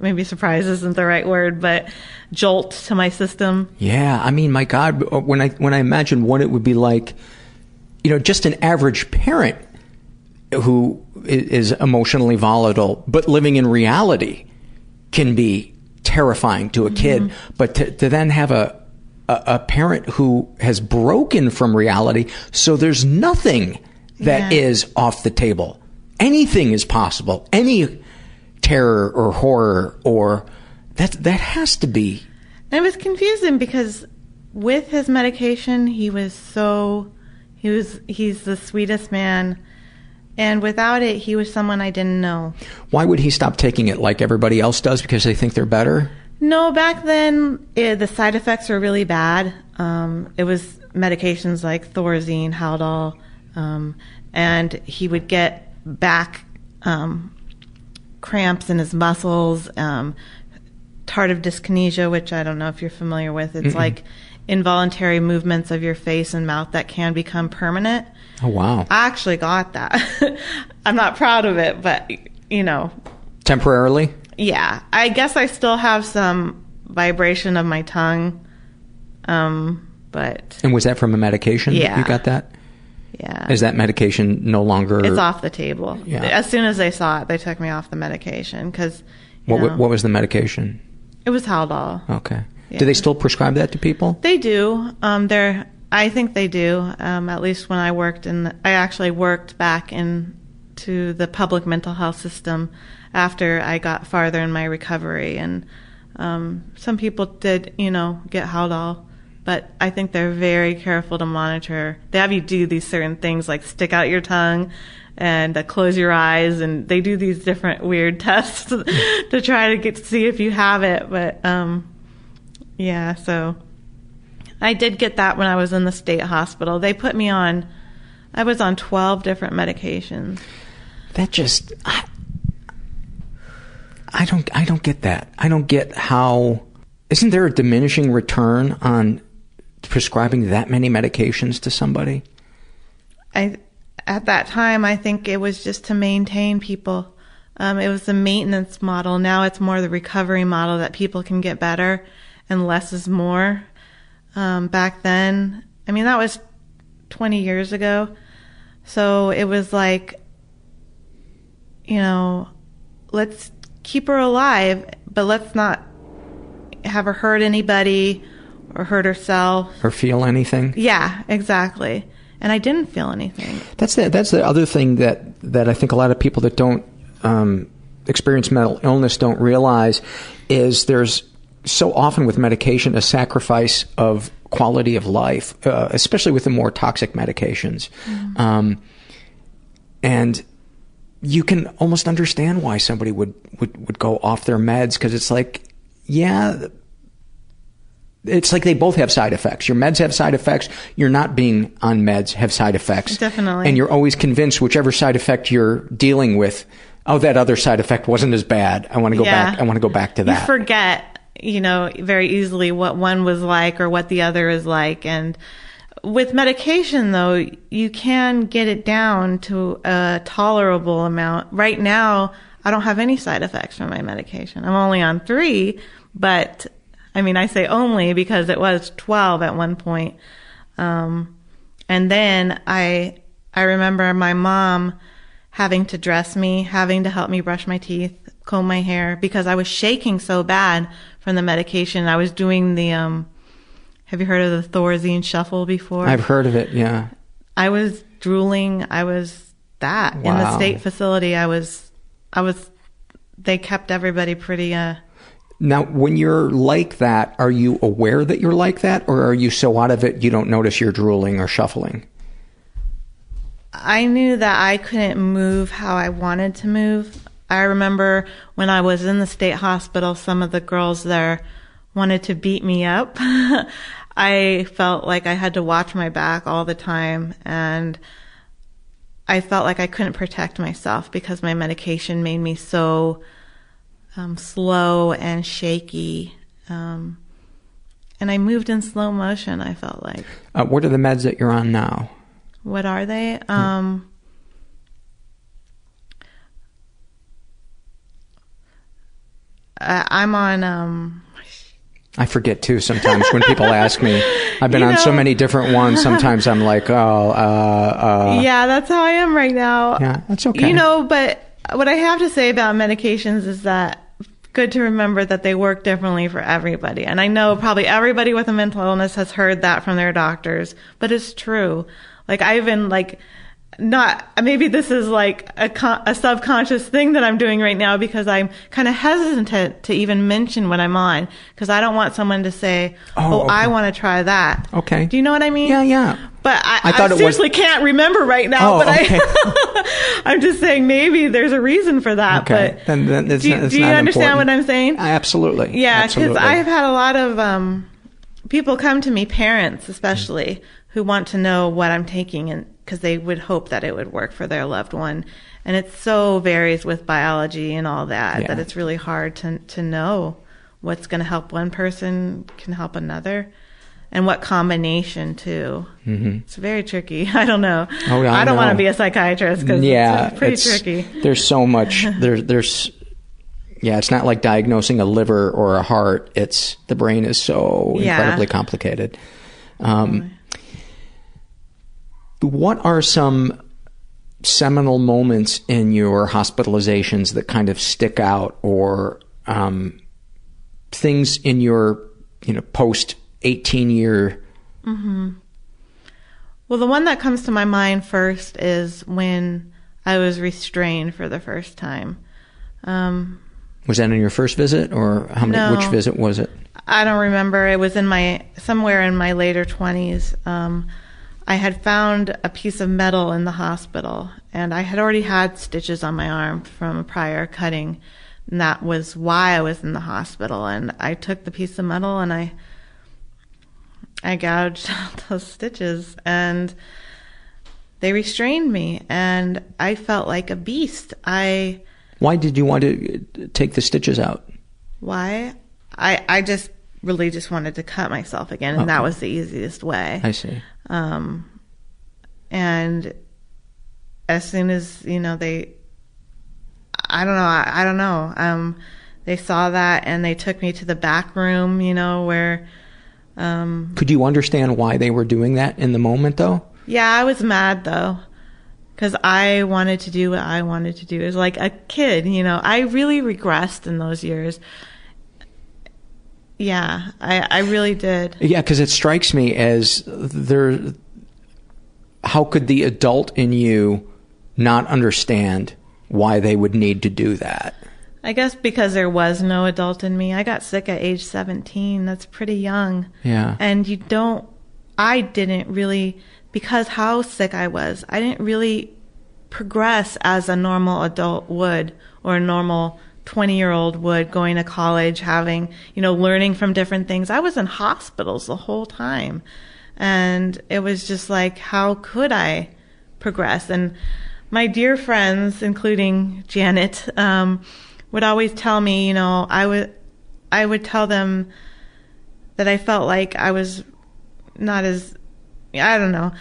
Speaker 3: Maybe surprise isn't the right word, but jolt to my system.
Speaker 1: Yeah, I mean, my God, uh, when I when I imagine what it would be like, you know, just an average parent who is emotionally volatile, but living in reality can be terrifying to a mm-hmm. kid. But to, to then have a, a a parent who has broken from reality, so there's nothing that
Speaker 3: Yeah.
Speaker 1: is off the table. Anything is possible. Any terror or horror or that that has to be
Speaker 3: it was confusing because with his medication, he was so he was he's the sweetest man, and without it, he was someone I didn't know.
Speaker 1: Why would he stop taking it like everybody else does because they think they're better?
Speaker 3: No, back then it, the side effects were really bad. Um, it was medications like Thorazine, Haldol, um, and he would get back um, cramps in his muscles, um, tardive dyskinesia, which I don't know if you're familiar with. It's
Speaker 1: Mm-mm.
Speaker 3: like involuntary movements of your face and mouth that can become permanent.
Speaker 1: Oh wow.
Speaker 3: I actually got that. I'm not proud of it, but you know,
Speaker 1: Temporarily?
Speaker 3: yeah, I guess I still have some vibration of my tongue. Um, but
Speaker 1: And was that from a medication? that
Speaker 3: Yeah.
Speaker 1: You got that?
Speaker 3: Yeah.
Speaker 1: Is that medication no longer?
Speaker 3: It's off the table.
Speaker 1: Yeah.
Speaker 3: As soon as they saw it, they took me off the medication because
Speaker 1: What, what was the medication?
Speaker 3: it was Haldol.
Speaker 1: Okay.
Speaker 3: Yeah.
Speaker 1: Do they still prescribe that to people?
Speaker 3: They do. Um, they're. I think they do. Um, at least when I worked in, I actually worked back in to the public mental health system after I got farther in my recovery, and um, some people did, you know, get Haldol. But I think they're very careful to monitor. They have you do these certain things like stick out your tongue and uh, close your eyes, and they do these different weird tests to try to get to see if you have it. But um, yeah, so I did get that when I was in the state hospital. They put me on, I was on 12 different medications.
Speaker 1: That just I, I don't I don't get that. I don't get how isn't there a diminishing return on prescribing that many medications to somebody?
Speaker 3: I at that time I think it was just to maintain people. Um, it was the maintenance model. Now it's more the recovery model that people can get better and less is more. Um, back then, I mean that was 20 years ago, so it was like, you know, let's keep her alive, but let's not have her hurt anybody or hurt herself.
Speaker 1: Or feel anything?
Speaker 3: Yeah, exactly. And I didn't feel anything.
Speaker 1: That's the that's the other thing that that I think a lot of people that don't um, experience mental illness don't realize is there's so often with medication a sacrifice of quality of life, uh, especially with the more toxic medications, um, and you can almost understand why somebody would would, would go off their meds because it's like, yeah. It's like they both have side effects. Your meds have side effects. You're not being on meds have side effects.
Speaker 3: Definitely.
Speaker 1: And you're always convinced whichever side effect you're dealing with, oh, that other side effect wasn't as bad. I want to go
Speaker 3: Yeah.
Speaker 1: back. I want to go back to
Speaker 3: You
Speaker 1: that.
Speaker 3: forget, you know, very easily what one was like or what the other is like. And with medication, though, you can get it down to a tolerable amount. Right now, I don't have any side effects from my medication. I'm only on three, but I mean, I say only because it was 12 at one point. Um, and then I, I remember my mom having to dress me, having to help me brush my teeth, comb my hair because I was shaking so bad from the medication. I was doing the, um, have you heard of the Thorazine shuffle before?
Speaker 1: I've heard of it. Yeah.
Speaker 3: I was drooling. I was that in the state facility. I was, I was, they kept everybody pretty, uh,
Speaker 1: Now, when you're like that, are you aware that you're like that, or are you so out of it you don't notice you're drooling or shuffling?
Speaker 3: I knew that I couldn't move how I wanted to move. I remember when I was in the state hospital, some of the girls there wanted to beat me up. I felt like I had to watch my back all the time and I felt like I couldn't protect myself because my medication made me so um, slow and shaky. Um, and I moved in slow motion, I felt like.
Speaker 1: Uh, what are the meds that you're on now?
Speaker 3: What are they? Um, I, I'm on. Um,
Speaker 1: I forget too sometimes when people ask me. I've been
Speaker 3: You
Speaker 1: on so many different ones. Sometimes I'm like, oh, uh, uh.
Speaker 3: yeah, that's how I am right now.
Speaker 1: Yeah, that's okay.
Speaker 3: You know, but what I have to say about medications is that good to remember that they work differently for everybody. And I know probably everybody with a mental illness has heard that from their doctors, but it's true. Like I even like not maybe this is like a, a subconscious thing that I'm doing right now because I'm kind of hesitant to even mention what I'm on because I don't want someone to say,
Speaker 1: Oh,
Speaker 3: "Oh, I want to try that."
Speaker 1: Okay.
Speaker 3: Do you know what I mean?
Speaker 1: Yeah, yeah.
Speaker 3: But I,
Speaker 1: I thought it was-
Speaker 3: seriously can't remember right now.
Speaker 1: Oh,
Speaker 3: but
Speaker 1: okay.
Speaker 3: I, I'm just saying maybe there's a reason for that.
Speaker 1: Okay,
Speaker 3: But
Speaker 1: then, then it's
Speaker 3: do, you-
Speaker 1: not,
Speaker 3: do you understand
Speaker 1: important.
Speaker 3: what I'm saying?
Speaker 1: Absolutely.
Speaker 3: Yeah, because I've had a lot of um, people come to me, parents especially, who want to know what I'm taking, and because they would hope that it would work for their loved one, and it so varies with biology and all that
Speaker 1: Yeah.
Speaker 3: that it's really hard to to know what's going to help one person can help another, and what combination too.
Speaker 1: Mhm.
Speaker 3: It's very tricky. I don't know.
Speaker 1: Oh, I
Speaker 3: I don't want to be a psychiatrist because
Speaker 1: yeah,
Speaker 3: it's pretty
Speaker 1: it's-
Speaker 3: tricky.
Speaker 1: There's so much. There's there's yeah. It's not like diagnosing a liver or a heart. It's the brain is so
Speaker 3: Yeah.
Speaker 1: incredibly complicated. Um, what are some seminal moments in your hospitalizations that kind of stick out, or um, things in your you know post eighteen year?
Speaker 3: Mm-hmm. Well, the one that comes to my mind first is when I was restrained for the first time. Um,
Speaker 1: was that in your first visit, or how many?
Speaker 3: No.
Speaker 1: Which visit was it?
Speaker 3: I don't remember. It was in my somewhere in my later twenties. Um, I had found a piece of metal in the hospital, and I had already had stitches on my arm from a prior cutting, and that was why I was in the hospital. And I took the piece of metal and I I gouged out those stitches, and they restrained me, and I felt like a beast. I
Speaker 1: Why did you want to take the stitches out?
Speaker 3: why I I just really just wanted to cut myself again, and
Speaker 1: Okay.
Speaker 3: that was the easiest way.
Speaker 1: I see.
Speaker 3: Um, and as soon as you know they, I don't know, I, I don't know. Um, they saw that and they took me to the back room, you know, where, um,
Speaker 1: Could you understand why they were doing that in the moment, though?
Speaker 3: yeah, I was mad though, because I wanted to do what I wanted to do. It was like a kid, you know. I really regressed in those years. Yeah, I, I really did.
Speaker 1: Yeah, because it strikes me as there. How could the adult in you not understand why they would need to do that?
Speaker 3: I guess because there was no adult in me. I got sick at age 17. That's pretty young.
Speaker 1: Yeah.
Speaker 3: And you don't, I didn't really, because how sick I was, I didn't really progress as a normal adult would or a normal 20 year old would going to college, having, you know, learning from different things. I was in hospitals the whole time. And it was just like, how could I progress? And my dear friends, including Janet, um, would always tell me, you know, I would, I would tell them that I felt like I was not as, I don't know,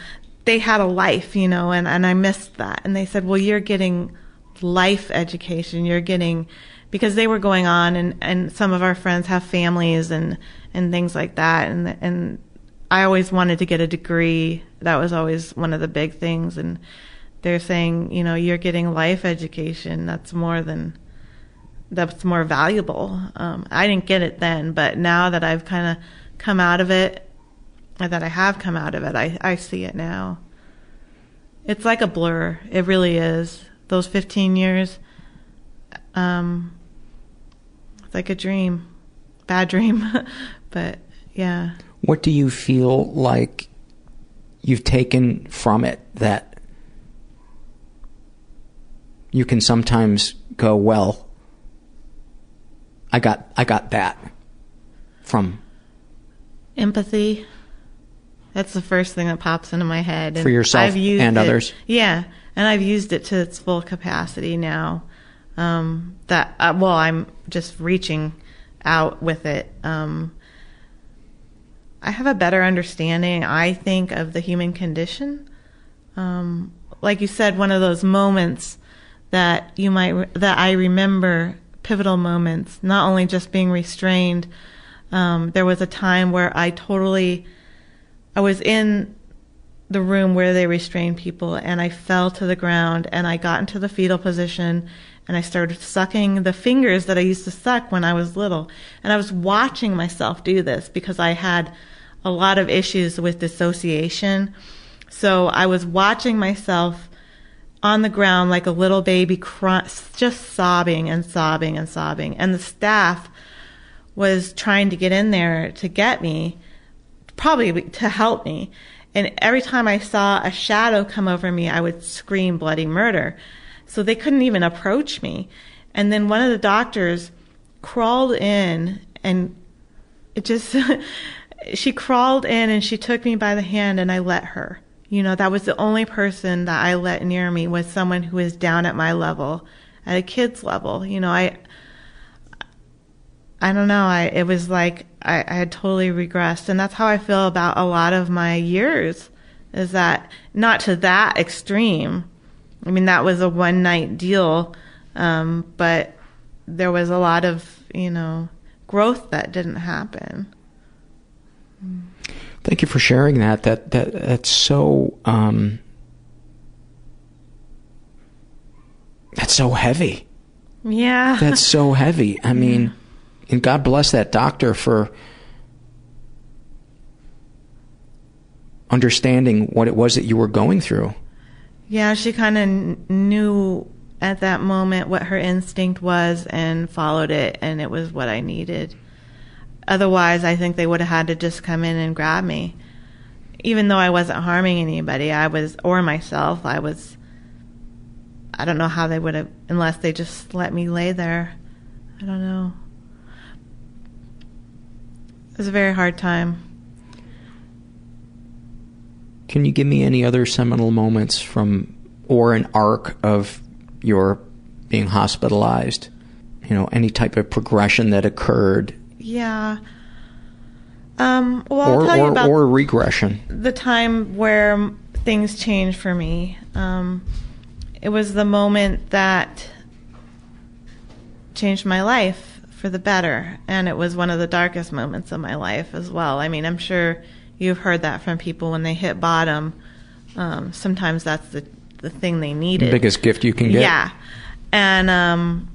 Speaker 3: they had a life, you know, and, and I missed that. And they said, well, you're getting life education. You're getting, because they were going on and, and some of our friends have families and, and things like that. And, and I always wanted to get a degree. That was always one of the big things. And they're saying, you know, you're getting life education. That's more than, that's more valuable. Um, I didn't get it then, but now that I've kind of come out of it, or that I have come out of it, I, I see it now. It's like a blur. It really is. Those 15 years, um, like a dream. Bad dream. but yeah.
Speaker 1: What do you feel like you've taken from it that you can sometimes go, well, I got I got that from
Speaker 3: Empathy. That's the first thing that pops into my head.
Speaker 1: For yourself
Speaker 3: used
Speaker 1: and
Speaker 3: it-
Speaker 1: others?
Speaker 3: Yeah, and I've used it to its full capacity now. Um, that uh, well, I'm just reaching out with it. Um, I have a better understanding, I think, of the human condition. Um, like you said, one of those moments that you might that I remember pivotal moments, not only just being restrained. Um, there was a time where I totally, I was in the room where they restrain people and I fell to the ground and I got into the fetal position and I started sucking the fingers that I used to suck when I was little. And I was watching myself do this because I had a lot of issues with dissociation. So I was watching myself on the ground like a little baby just sobbing and sobbing and sobbing. And the staff was trying to get in there to get me, probably to help me. And every time I saw a shadow come over me, I would scream bloody murder. So they couldn't even approach me. And then one of the doctors crawled in and it just, she crawled in and she took me by the hand and I let her. You know, that was the only person that I let near me was someone who was down at my level, at a kid's level. You know, I, I don't know. I it was like I, I had totally regressed, and that's how I feel about a lot of my years. Is that not to that extreme? I mean, that was a one night deal, um, but there was a lot of, you know, growth that didn't happen.
Speaker 1: Thank you for sharing that. That that that's so um, that's so heavy.
Speaker 3: Yeah.
Speaker 1: That's so heavy. I mean, and God bless that doctor for understanding what it was that you were going through.
Speaker 3: Yeah, she kind of knew at that moment what her instinct was and followed it, and it was what I needed. Otherwise, I think they would have had to just come in and grab me. Even though I wasn't harming anybody, I was, or myself, I was, I don't know how they would have, unless they just let me lay there. I don't know. It was a very hard time.
Speaker 1: Can you give me any other seminal moments from, or an arc of your being hospitalized? You know, any type of progression that occurred,
Speaker 3: Yeah. Um, well, I'll
Speaker 1: or
Speaker 3: tell you
Speaker 1: or,
Speaker 3: about
Speaker 1: or regression.
Speaker 3: the time where things changed for me. Um, it was the moment that changed my life for the better, and it was one of the darkest moments of my life as well. I mean, I'm sure you've heard that from people when they hit bottom. Um, sometimes that's the the thing they needed.
Speaker 1: The biggest gift you can get.
Speaker 3: Yeah, and um,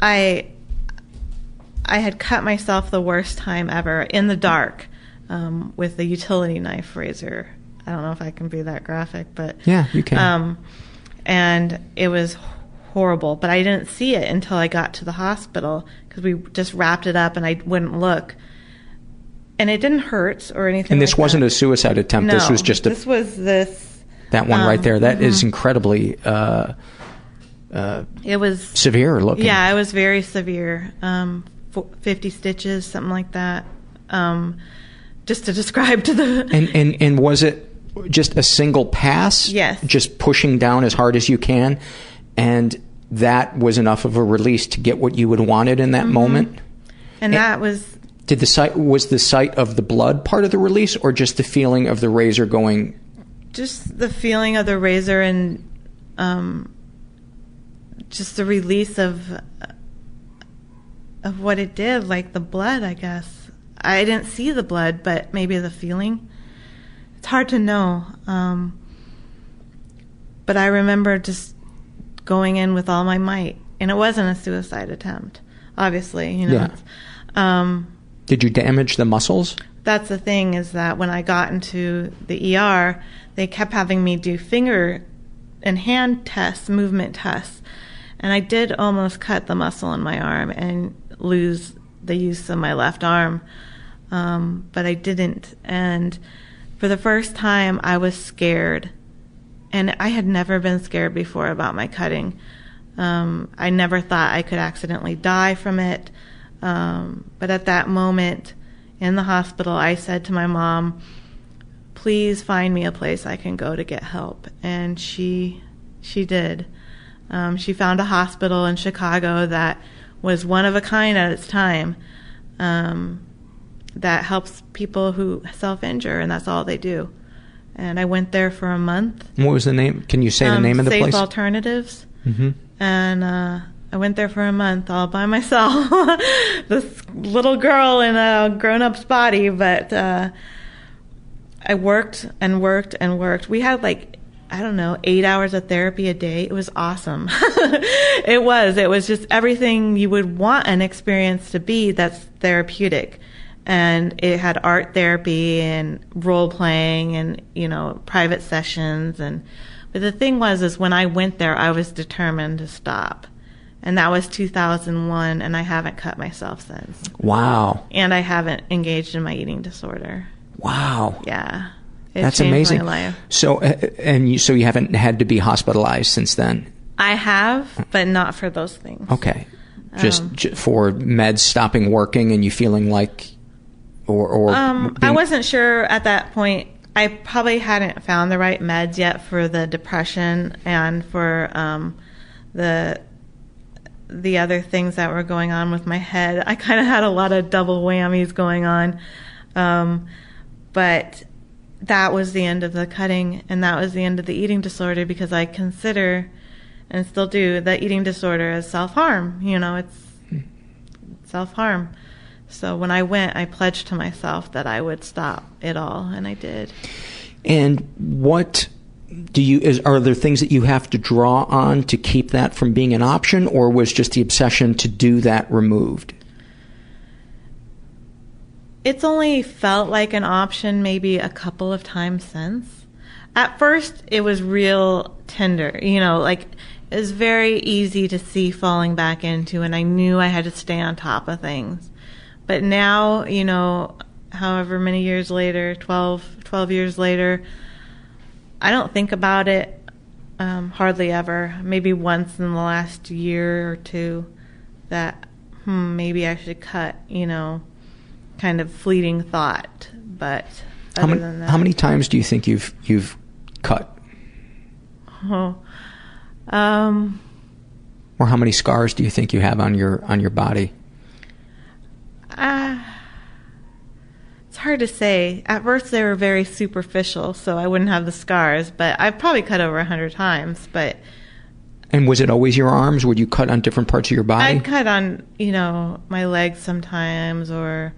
Speaker 3: I I had cut myself the worst time ever in the dark um, with the utility knife razor. I don't know if I can be that graphic, but
Speaker 1: Yeah, you can.
Speaker 3: Um, and it was horrible, but I didn't see it until I got to the hospital because we just wrapped it up and I wouldn't look. And it didn't hurt or anything.
Speaker 1: And this
Speaker 3: like
Speaker 1: wasn't
Speaker 3: that.
Speaker 1: a suicide attempt. This was just a
Speaker 3: This was this.
Speaker 1: that one right
Speaker 3: um,
Speaker 1: there. That is
Speaker 3: mhm.
Speaker 1: incredibly uh, uh,
Speaker 3: It was
Speaker 1: severe looking.
Speaker 3: Yeah, it was very severe. Um, fifty stitches, something like that. Um, just to describe to the
Speaker 1: And and and was it just a single pass?
Speaker 3: Yes.
Speaker 1: Just pushing down as hard as you can, and that was enough of a release to get what you would wanted in that
Speaker 3: Mhm.
Speaker 1: moment.
Speaker 3: and that was
Speaker 1: Did the sight was the sight of the blood part of the release, or just the feeling of the razor going?
Speaker 3: just the feeling of the razor and um, just the release of of what it did, like the blood. I guess I didn't see the blood, but maybe the feeling. It's hard to know. Um, but I remember just going in with all my might, and it wasn't a suicide attempt. Obviously, you know.
Speaker 1: Yeah.
Speaker 3: Um,
Speaker 1: Did you damage the muscles?
Speaker 3: that's the thing is that when I got into the ER, they kept having me do finger and hand tests, movement tests. And I did almost cut the muscle in my arm and lose the use of my left arm. Um, but I didn't. And for the first time, I was scared. And I had never been scared before about my cutting. Um, I never thought I could accidentally die from it. Um, but at that moment in the hospital, I said to my mom, please find me a place I can go to get help. And she, she did. Um, she found a hospital in Chicago that was one of a kind at its time. Um, that helps people who self-injure, and that's all they do. And I went there for a month.
Speaker 1: What was the name? Can you say the
Speaker 3: Um,
Speaker 1: name of the
Speaker 3: Safe
Speaker 1: place?
Speaker 3: Alternatives.
Speaker 1: hmm
Speaker 3: And uh, I went there for a month all by myself. this little girl in a grown-up's body, but uh, I worked and worked and worked. We had like I don't know eight hours of therapy a day. It was awesome. it was. It was just everything you would want an experience to be. That's therapeutic. And it had art therapy and role playing and you know private sessions and. But the thing was, is when I went there, I was determined to stop, and that was 2001, and I haven't cut myself since.
Speaker 1: Wow.
Speaker 3: And I haven't engaged in my eating disorder.
Speaker 1: Wow.
Speaker 3: Yeah. It
Speaker 1: That's amazing.
Speaker 3: My life.
Speaker 1: So, uh, and you, so you haven't had to be hospitalized since then.
Speaker 3: I have, but not for those things.
Speaker 1: Okay. Just
Speaker 3: Um,
Speaker 1: j- for meds stopping working and you feeling like, or or
Speaker 3: Um, I wasn't sure at that point. I probably hadn't found the right meds yet for the depression and for um, the the other things that were going on with my head. I kind of had a lot of double whammies going on, um, but that was the end of the cutting, and that was the end of the eating disorder because I consider and still do the eating disorder as self harm. You know, it's self harm. So when I went, I pledged to myself that I would stop it all, and I did.
Speaker 1: And what do you is are there things that you have to draw on to keep that from being an option or was just the obsession to do that removed
Speaker 3: It's only felt like an option maybe a couple of times since. At first, it was real tender, you know, like it was very easy to see falling back into, and I knew I had to stay on top of things. But now, you know, however many years later 12, 12 years later, I don't think about it um, hardly ever. Maybe once in the last year or two that, hmm, maybe I should cut, you know, kind of fleeting thought. But
Speaker 1: how
Speaker 3: other
Speaker 1: many,
Speaker 3: than that,
Speaker 1: how many times do you think you've you've cut
Speaker 3: Oh, um,
Speaker 1: or how many scars do you think you have on your on your body
Speaker 3: uh, hard to say. At first, they were very superficial, so I wouldn't have the scars. But I've probably cut over a hundred times. But
Speaker 1: and was it always your arms would you cut on different parts of your body
Speaker 3: I'd cut on, you know, my legs sometimes or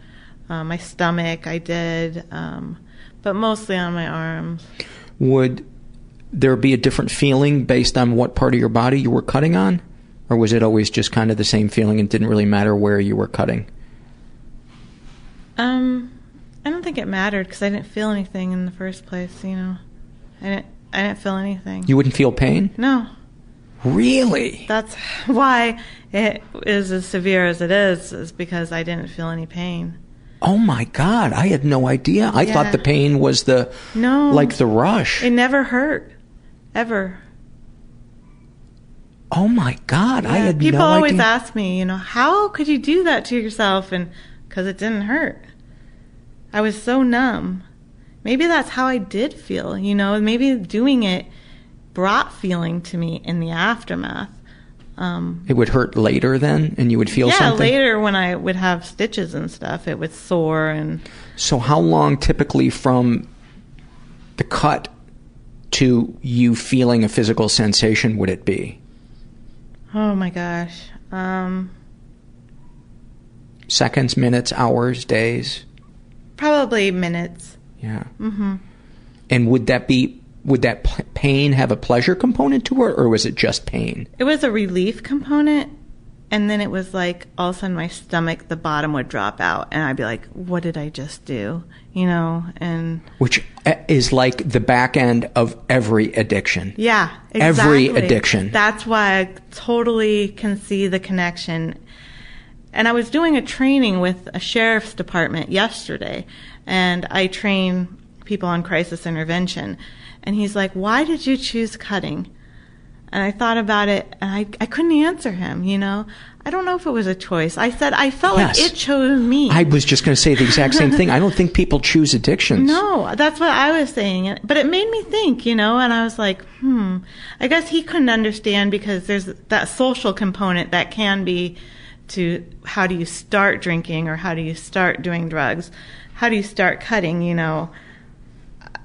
Speaker 3: uh, my stomach. I did, um, but mostly on my arms.
Speaker 1: would there be a different feeling based on what part of your body you were cutting on or was it always just kind of the same feeling and didn't really matter where you were cutting
Speaker 3: Um, I don't think it mattered because I didn't feel anything in the first place. You know, I didn't. I didn't feel anything.
Speaker 1: you wouldn't feel pain
Speaker 3: No,
Speaker 1: really
Speaker 3: that's why it is as severe as it is. Is because I didn't feel any pain.
Speaker 1: oh my god i had no idea i
Speaker 3: Yeah.
Speaker 1: thought the pain was the
Speaker 3: No,
Speaker 1: like the rush
Speaker 3: It never hurt, ever.
Speaker 1: oh my god i had
Speaker 3: People
Speaker 1: no
Speaker 3: always
Speaker 1: idea
Speaker 3: ask me, you know, how could you do that to yourself? And because it didn't hurt. I was so numb. Maybe that's how I did feel, you know, maybe doing it brought feeling to me in the aftermath. Um,
Speaker 1: it would hurt later then and you would feel
Speaker 3: yeah,
Speaker 1: something
Speaker 3: later when I would have stitches and stuff, it would sore and
Speaker 1: so how long typically from the cut to you feeling a physical sensation would it be
Speaker 3: oh my gosh. Um,
Speaker 1: seconds minutes hours days
Speaker 3: probably minutes.
Speaker 1: yeah
Speaker 3: Mm-hmm.
Speaker 1: And would that be would that p- pain have a pleasure component to it, or was it just pain?
Speaker 3: It was a relief component, and then it was like all of a sudden my stomach, the bottom would drop out, and I'd be like, "What did I just do?" You know, and
Speaker 1: Which uh, is like the back end of every addiction.
Speaker 3: yeah, exactly.
Speaker 1: Every addiction.
Speaker 3: That's why I totally can see the connection. And I was doing a training with a sheriff's department yesterday, and I train people on crisis intervention. And he's like, Why did you choose cutting? And I thought about it, and I, I couldn't answer him, you know? I don't know if it was a choice. I said, I felt
Speaker 1: Yes.
Speaker 3: like it chose me.
Speaker 1: I was just going to say the exact same thing. I don't think people choose addictions.
Speaker 3: No, that's what I was saying. But it made me think, you know, and I was like, hmm. I guess he couldn't understand because there's that social component that can be to how do you start drinking or how do you start doing drugs? How do you start cutting, you know?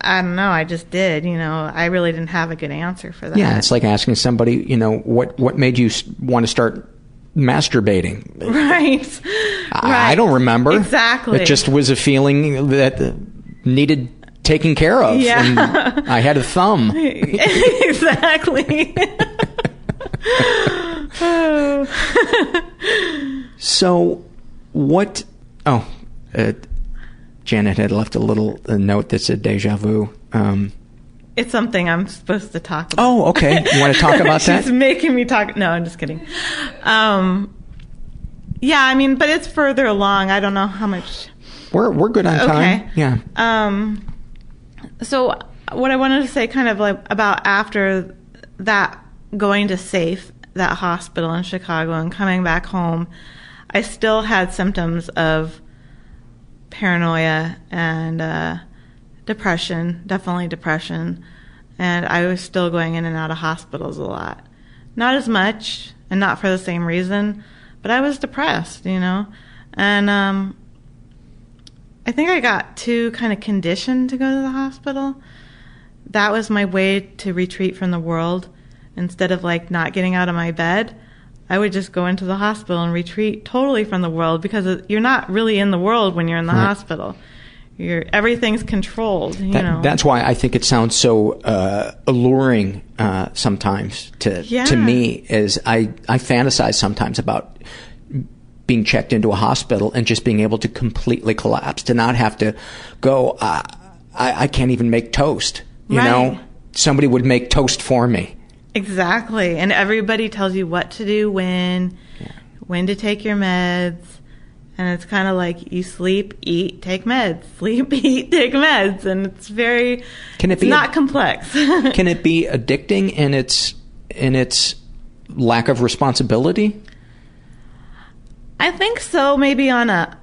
Speaker 3: I don't know. I just did, you know. I really didn't have a good answer for that.
Speaker 1: Yeah, it's like asking somebody, you know, what what made you want to start masturbating?
Speaker 3: right.
Speaker 1: I, I don't remember.
Speaker 3: Exactly.
Speaker 1: It just was a feeling that needed taking care of.
Speaker 3: Yeah.
Speaker 1: And I had a thumb.
Speaker 3: exactly.
Speaker 1: So, what? Oh, uh, Janet had left a little a note that said "deja vu." Um,
Speaker 3: It's something I'm supposed to talk about.
Speaker 1: oh, okay. You want to talk about that?
Speaker 3: She's making me talk. No, I'm just kidding. Um, yeah, I mean, but it's further along. I don't know how much.
Speaker 1: We're we're good on time.
Speaker 3: Okay.
Speaker 1: Yeah.
Speaker 3: Um, so what I wanted to say, kind of like about after that, going to Safe, that hospital in Chicago, and coming back home, I still had symptoms of paranoia and uh, depression, definitely depression, and I was still going in and out of hospitals a lot. Not as much, and not for the same reason, but I was depressed, you know, and um, I think I got too kind of conditioned to go to the hospital. That was my way to retreat from the world. Instead of like not getting out of my bed, I would just go into the hospital and retreat totally from the world because you're not really in the world when you're in the
Speaker 1: Right.
Speaker 3: hospital. you're everything's controlled. You
Speaker 1: That-
Speaker 3: know,
Speaker 1: That's why I think it sounds so uh, alluring uh, sometimes to
Speaker 3: Yeah.
Speaker 1: to me. Is I I fantasize sometimes about being checked into a hospital and just being able to completely collapse, to not have to go. Uh, I I can't even make toast. You
Speaker 3: Right.
Speaker 1: know, somebody would make toast for me.
Speaker 3: Exactly. And everybody tells you what to do when, when to take your meds. And it's kind of like you sleep, eat, take meds. Sleep, eat, take meds. And it's very,
Speaker 1: Can it
Speaker 3: it's
Speaker 1: be
Speaker 3: not complex.
Speaker 1: Can it be addicting in its in its lack of responsibility?
Speaker 3: I think so, maybe on a,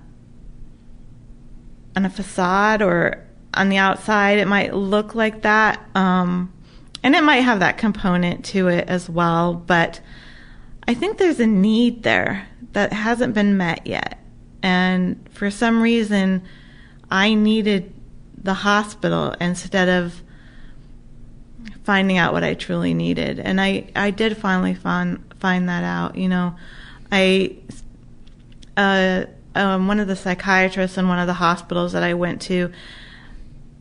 Speaker 3: on a facade or on the outside, it might look like that. Um, and it might have that component to it as well. But I think there's a need there that hasn't been met yet. And for some reason, I needed the hospital instead of finding out what I truly needed. And I, I did finally find, find that out. You know, I, uh, um, one of the psychiatrists in one of the hospitals that I went to,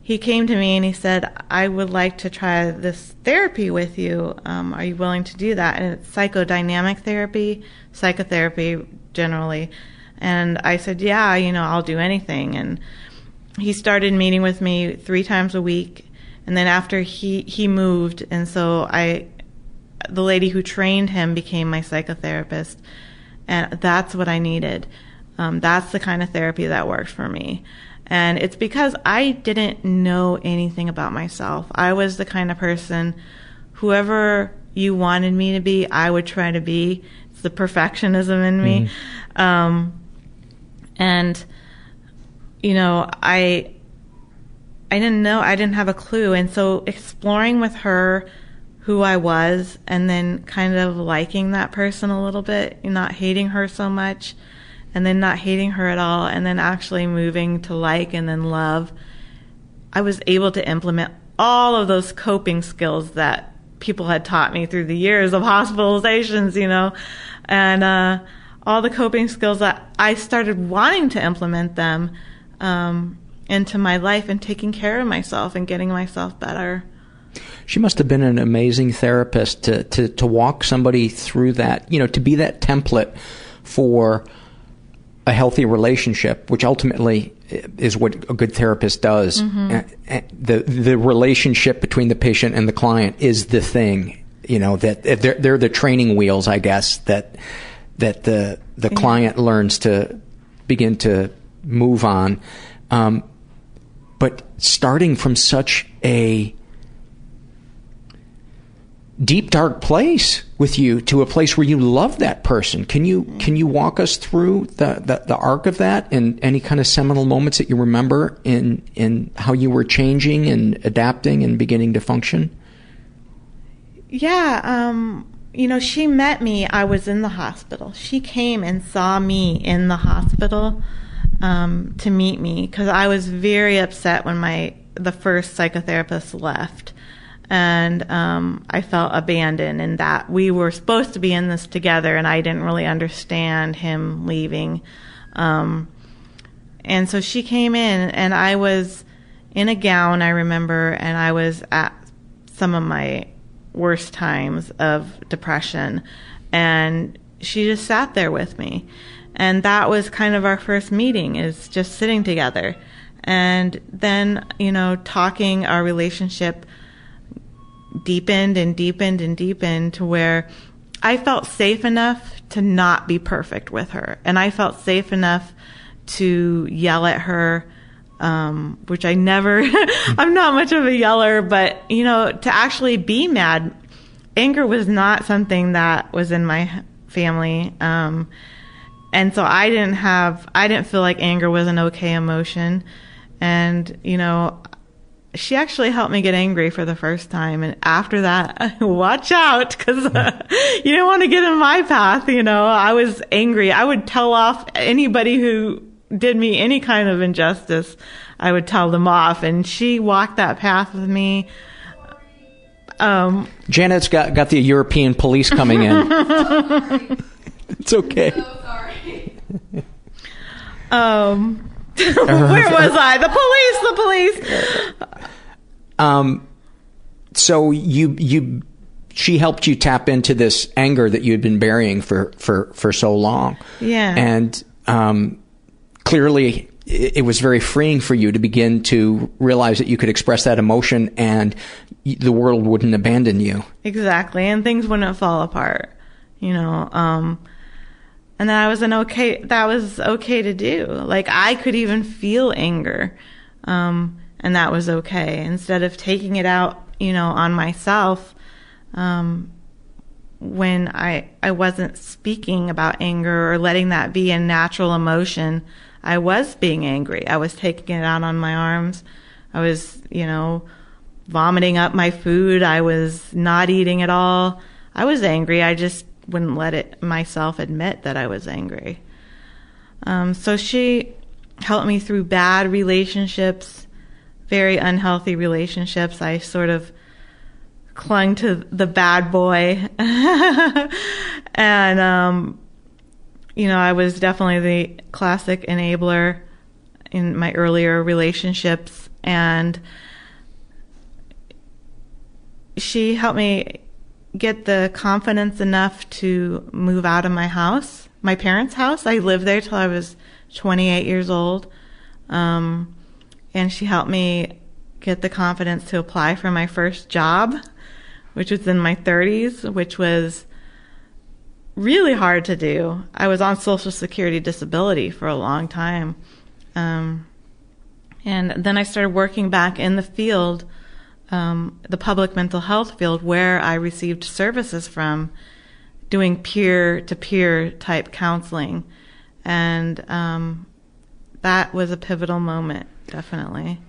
Speaker 3: he came to me and he said, I would like to try this therapy with you. Um, are you willing to do that? And it's psychodynamic therapy, psychotherapy generally. And I said, Yeah, you know, I'll do anything. And he started meeting with me three times a week. And then after he, he moved, and so I, the lady who trained him became my psychotherapist. And that's what I needed. Um, that's the kind of therapy that worked for me. And it's because I didn't know anything about myself. I was the kind of person, whoever you wanted me to be, I would try to be. It's the perfectionism in me. Um, and, you know, I, I didn't know, I didn't have a clue. And so exploring with her who I was and then kind of liking that person a little bit, not hating her so much and then not hating her at all and then actually moving to like and then love, I was able to implement all of those coping skills that people had taught me through the years of hospitalizations, you know, and uh, all the coping skills that I started wanting to implement them um, into my life and taking care of myself and getting myself better.
Speaker 1: She must have been an amazing therapist to, to, to walk somebody through that, you know, to be that template for a healthy relationship, which ultimately is what a good therapist does.
Speaker 3: Mhm.
Speaker 1: Uh, uh, The the relationship between the patient and the client is the thing, you know, that that they're they're the training wheels, I guess, that that the the
Speaker 3: Yeah.
Speaker 1: client learns to begin to move on. Um, but starting from such a deep dark place with you to a place where you love that person. Can you can you walk us through the, the, the arc of that and any kind of seminal moments that you remember in in how you were changing and adapting and beginning to function?
Speaker 3: Yeah, um, you know, she met me. I was in the hospital. She came and saw me in the hospital um, to meet me because I was very upset when my the first psychotherapist left, and um, I felt abandoned. And that we were supposed to be in this together, and I didn't really understand him leaving. Um, and so she came in, and I was in a gown. I remember, and I was at some of my worst times of depression. And she just sat there with me. And that was kind of our first meeting is just sitting together. And then, you know, talking our relationship deepened and deepened and deepened to where I felt safe enough to not be perfect with her. And I felt safe enough to yell at her um, which I never, I'm not much of a yeller, but you know, to actually be mad, anger was not something that was in my family. Um, and so I didn't have, I didn't feel like anger was an okay emotion. And, you know, she actually helped me get angry for the first time. And after that, watch out because uh, you don't want to get in my path. You know, I was angry. I would tell off anybody who did me any kind of injustice, I would tell them off. And she walked that path with me. Um,
Speaker 1: Janet's got got the European police coming in. it's okay.
Speaker 3: um, Where was I? The police, the police.
Speaker 1: Um, so you you she helped you tap into this anger that you had been burying for for for so long.
Speaker 3: Yeah.
Speaker 1: And um, clearly, it, it was very freeing for you to begin to realize that you could express that emotion, and the world wouldn't abandon you.
Speaker 3: Exactly, and things wouldn't fall apart, you know. Um, and that I was an okay. That was okay to do. Like I could even feel anger, um, and that was okay. Instead of taking it out, you know, on myself, um, when I I wasn't speaking about anger or letting that be a natural emotion, I was being angry. I was taking it out on my arms. I was, you know, vomiting up my food. I was not eating at all. I was angry. I just wouldn't let it myself admit that I was angry. Um, so she helped me through bad relationships, very unhealthy relationships. I sort of clung to the bad boy. and, um, you know, I was definitely the classic enabler in my earlier relationships. And she helped me get the confidence enough to move out of my house, my parents' house. I lived there till I was 28 years old. Um, and she helped me get the confidence to apply for my first job, which was in my 30s, which was really hard to do. I was on Social Security disability for a long time. Um, and then I started working back in the field, um, the public mental health field, where I received services from doing peer to peer type counseling. And um, that was a pivotal moment, definitely.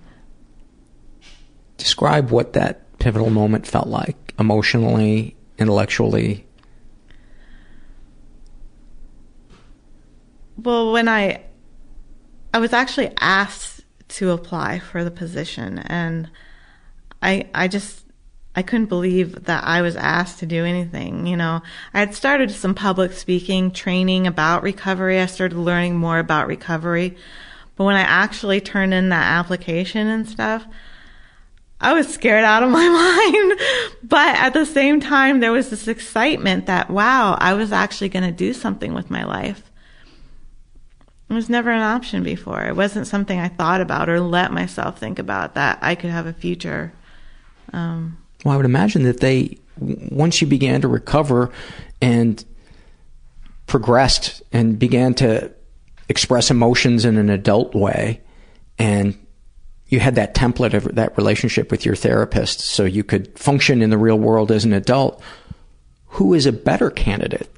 Speaker 1: Describe what that pivotal moment felt like emotionally, intellectually.
Speaker 3: Well, when I I was actually asked to apply for the position and I I just I couldn't believe that I was asked to do anything, you know. I had started some public speaking training about recovery. I started learning more about recovery. But when I actually turned in that application and stuff, I was scared out of my mind. but at the same time, there was this excitement that, wow, I was actually going to do something with my life. It was never an option before. It wasn't something I thought about or let myself think about that I could have a future. Um,
Speaker 1: well, I would imagine that they, once you began to recover and progressed and began to express emotions in an adult way, and you had that template of that relationship with your therapist so you could function in the real world as an adult, who is a better candidate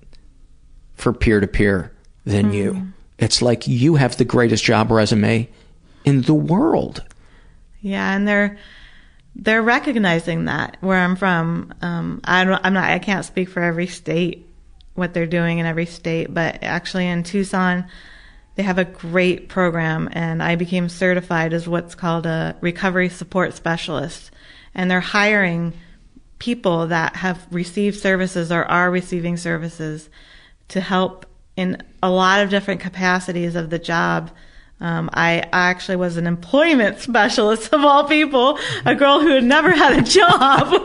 Speaker 1: for peer to peer than mm. you? It's like you have the greatest job resume in the world.
Speaker 3: Yeah, and they're they're recognizing that where I'm from. Um, I don't, I'm not. I can't speak for every state what they're doing in every state, but actually in Tucson, they have a great program, and I became certified as what's called a recovery support specialist, and they're hiring people that have received services or are receiving services to help in a lot of different capacities of the job. Um, I, actually was an employment specialist of all people, a girl who had never had a job.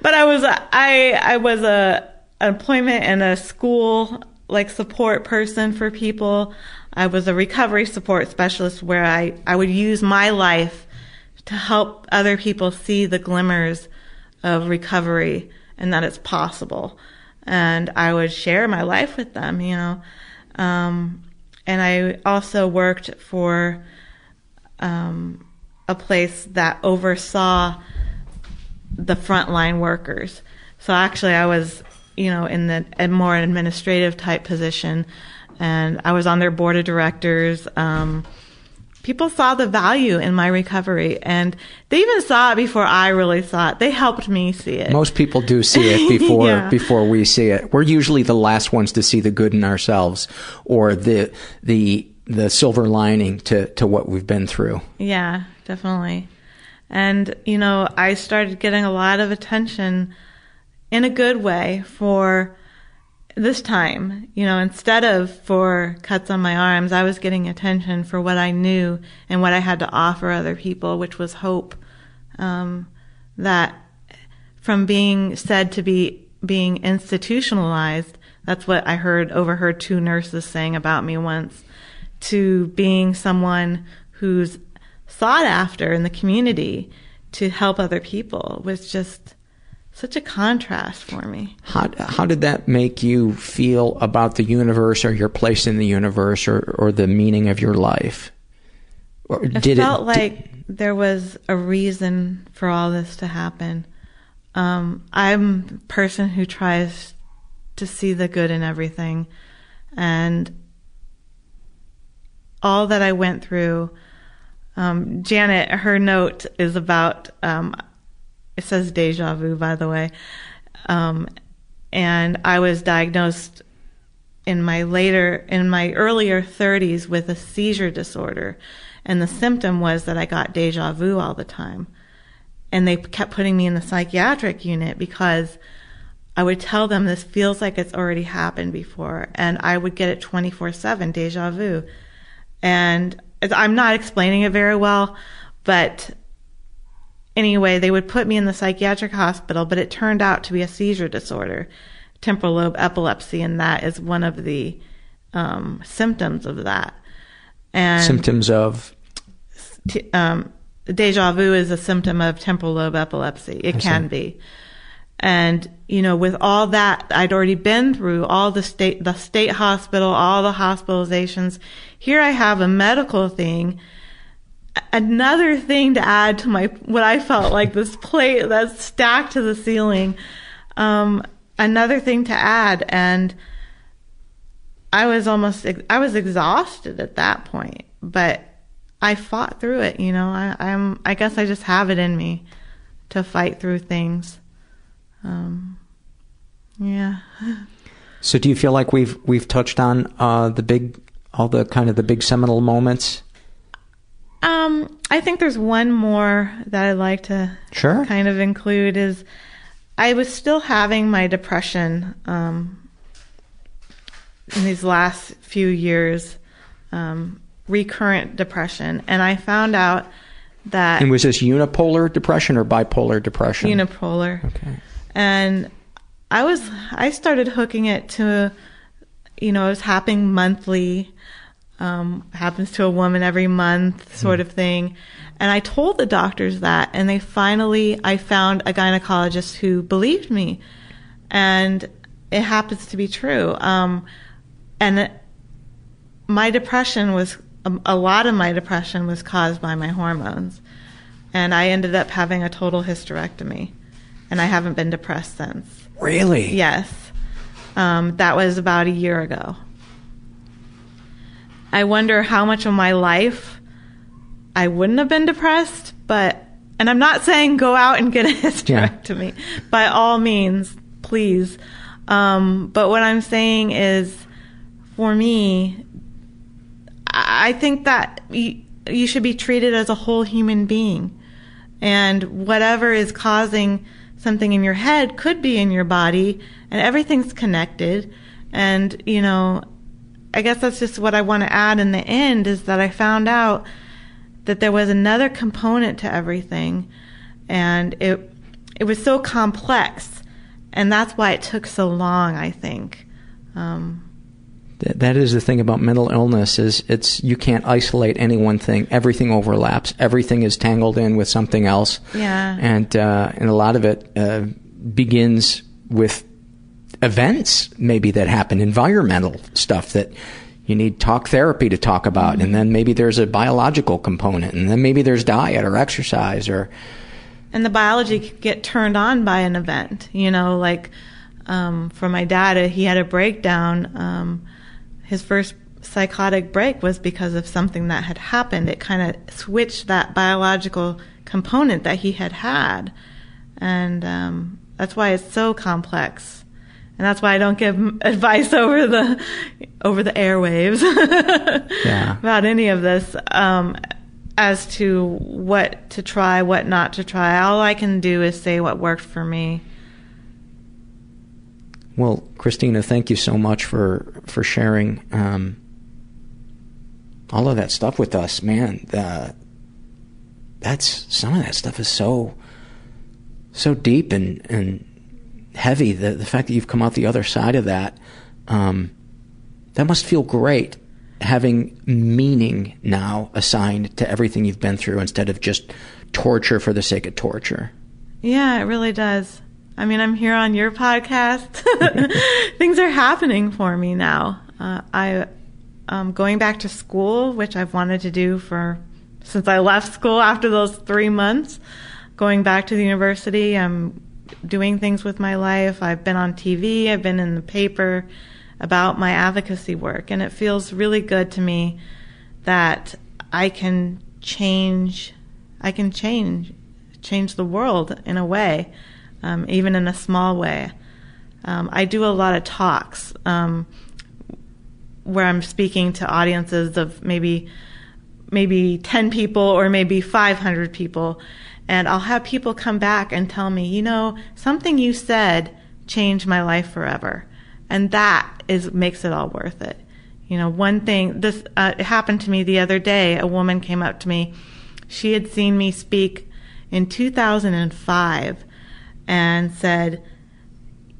Speaker 3: but I was I I was a employment and a school like support person for people. I was a recovery support specialist where I, I would use my life to help other people see the glimmers of recovery and that it's possible. And I would share my life with them, you know. Um, and I also worked for um, a place that oversaw the frontline workers. So actually, I was, you know, in the a more administrative type position, and I was on their board of directors. Um, people saw the value in my recovery, and they even saw it before I really saw it. They helped me see it.
Speaker 1: Most people do see it before
Speaker 3: Yeah.
Speaker 1: before we see it. We're usually the last ones to see the good in ourselves, or the the the silver lining to to what we've been through.
Speaker 3: Yeah, definitely. And, you know, I started getting a lot of attention in a good way for this time, you know, instead of for cuts on my arms, I was getting attention for what I knew and what I had to offer other people, which was hope. Um, that from being said to be being institutionalized, that's what I heard, overheard two nurses saying about me once, to being someone who's sought after in the community to help other people was just such a contrast for me.
Speaker 1: How, how did that make you feel about the universe or your place in the universe or, or the meaning of your life?
Speaker 3: Or it did felt it, like did... there was a reason for all this to happen. Um, I'm a person who tries to see the good in everything. And all that I went through, um, Janet, her note is about, um, it says deja vu, by the way. Um, and I was diagnosed in my later, in my earlier 30s with a seizure disorder. And the symptom was that I got deja vu all the time. And they kept putting me in the psychiatric unit because I would tell them this feels like it's already happened before. And I would get it 24 7, deja vu. And I'm not explaining it very well, but anyway, they would put me in the psychiatric hospital, but it turned out to be a seizure disorder, temporal lobe epilepsy, and that is one of the um, symptoms of that.
Speaker 1: And symptoms of
Speaker 3: t- um, deja vu is a symptom of temporal lobe epilepsy. It I can see. be. And, you know, with all that I'd already been through, all the state, the state hospital, all the hospitalizations, here I have a medical thing another thing to add to my what I felt like this plate that's stacked to the ceiling. Um, another thing to add, and I was almost I was exhausted at that point, but I fought through it. You know, I, I'm I guess I just have it in me to fight through things. Um, yeah.
Speaker 1: So, do you feel like we've we've touched on uh, the big all the kind of the big seminal moments
Speaker 3: um, I think there's one more that I'd like to
Speaker 1: sure.
Speaker 3: kind of include is I was still having my depression um, in these last few years, um, recurrent depression, and I found out that.
Speaker 1: And was this unipolar depression or bipolar depression?
Speaker 3: Unipolar.
Speaker 1: Okay.
Speaker 3: And I was I started hooking it to, you know, it was happening monthly um, happens to a woman every month sort mm. of thing. And I told the doctors that, and they finally, I found a gynecologist who believed me. And it happens to be true. Um, and it, my depression was, um, a lot of my depression was caused by my hormones. And I ended up having a total hysterectomy. And I haven't been depressed since.
Speaker 1: Really?
Speaker 3: Yes. Um, that was about a year ago. I wonder how much of my life I wouldn't have been depressed, but, and I'm not saying go out and get a hysterectomy. Yeah. By all means, please. Um, but what I'm saying is, for me, I think that you, you should be treated as a whole human being. And whatever is causing something in your head could be in your body, and everything's connected. And, you know, I guess that's just what I want to add in the end is that I found out that there was another component to everything and it it was so complex and that's why it took so long I think. Um,
Speaker 1: that, that is the thing about mental illness is it's you can't isolate any one thing. Everything overlaps. Everything is tangled in with something else.
Speaker 3: Yeah.
Speaker 1: And uh, and a lot of it uh, begins with events maybe that happen, environmental stuff that you need talk therapy to talk about, mm-hmm. and then maybe there's a biological component, and then maybe there's diet or exercise or.
Speaker 3: And the biology can get turned on by an event, you know, like um, for my dad, uh, he had a breakdown. Um, his first psychotic break was because of something that had happened. It kind of switched that biological component that he had had, and um, that's why it's so complex and that's why I don't give advice over the over the airwaves
Speaker 1: yeah.
Speaker 3: about any of this um, as to what to try, what not to try. All I can do is say what worked for me.
Speaker 1: Well, Christina, thank you so much for for sharing um, all of that stuff with us, man. Uh, that's some of that stuff is so so deep and and heavy. The the fact that you've come out the other side of that, um, that must feel great. Having meaning now assigned to everything you've been through instead of just torture for the sake of torture.
Speaker 3: Yeah, it really does. I mean, I'm here on your podcast. Things are happening for me now. Uh, I um, going back to school, which I've wanted to do for since I left school after those three months. Going back to the university, I'm doing things with my life. I've been on TV. I've been in the paper about my advocacy work, and it feels really good to me that I can change. I can change change the world in a way, um, even in a small way. Um, I do a lot of talks um, where I'm speaking to audiences of maybe maybe 10 people or maybe 500 people, and I'll have people come back and tell me, you know, something you said changed my life forever, and that is makes it all worth it. You know, one thing this uh, happened to me the other day. A woman came up to me. She had seen me speak in 2005 and said,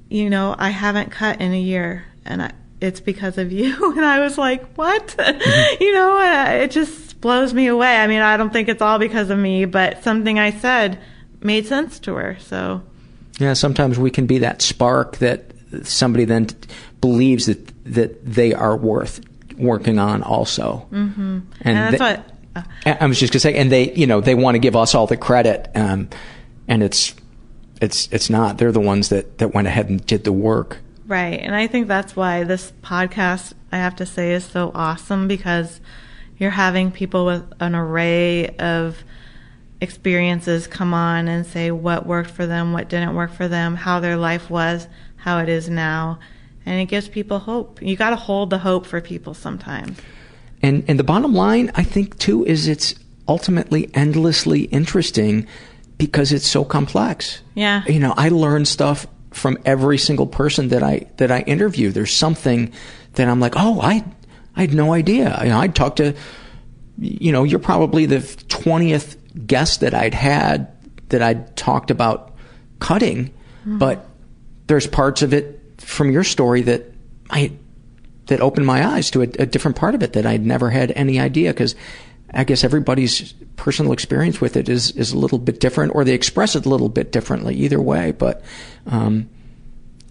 Speaker 3: You know, I haven't cut in a year and I, it's because of you. And I was like, What? you know, uh, it just blows me away. I mean, I don't think it's all because of me, but something I said made sense to her. So,
Speaker 1: yeah, sometimes we can be that spark that somebody then t- believes that that they are worth working on also.
Speaker 3: Mm-hmm. And, and, that's
Speaker 1: they,
Speaker 3: what. Uh,
Speaker 1: I was just gonna say, and they, you know, they want to give us all the credit, um, and it's, it's, it's not. They're the ones that that went ahead and did the work.
Speaker 3: Right, and I think that's why this podcast, I have to say, is so awesome because you're having people with an array of experiences come on and say what worked for them, what didn't work for them, how their life was, how it is now, and it gives people hope. You got to hold the hope for people sometimes.
Speaker 1: And and the bottom line, I think too, is it's ultimately endlessly interesting because it's so complex.
Speaker 3: Yeah.
Speaker 1: You know, I learn stuff from every single person that I that I interview. There's something that I'm like, oh, I I had no idea. You know, I'd talk to, you know, you're probably the twentieth guest that I'd had that I'd talked about cutting, mm-hmm. but there's parts of it from your story that I that opened my eyes to a, a different part of it that I'd never had any idea because I guess everybody's personal experience with it is is a little bit different, or they express it a little bit differently. Either way, but um,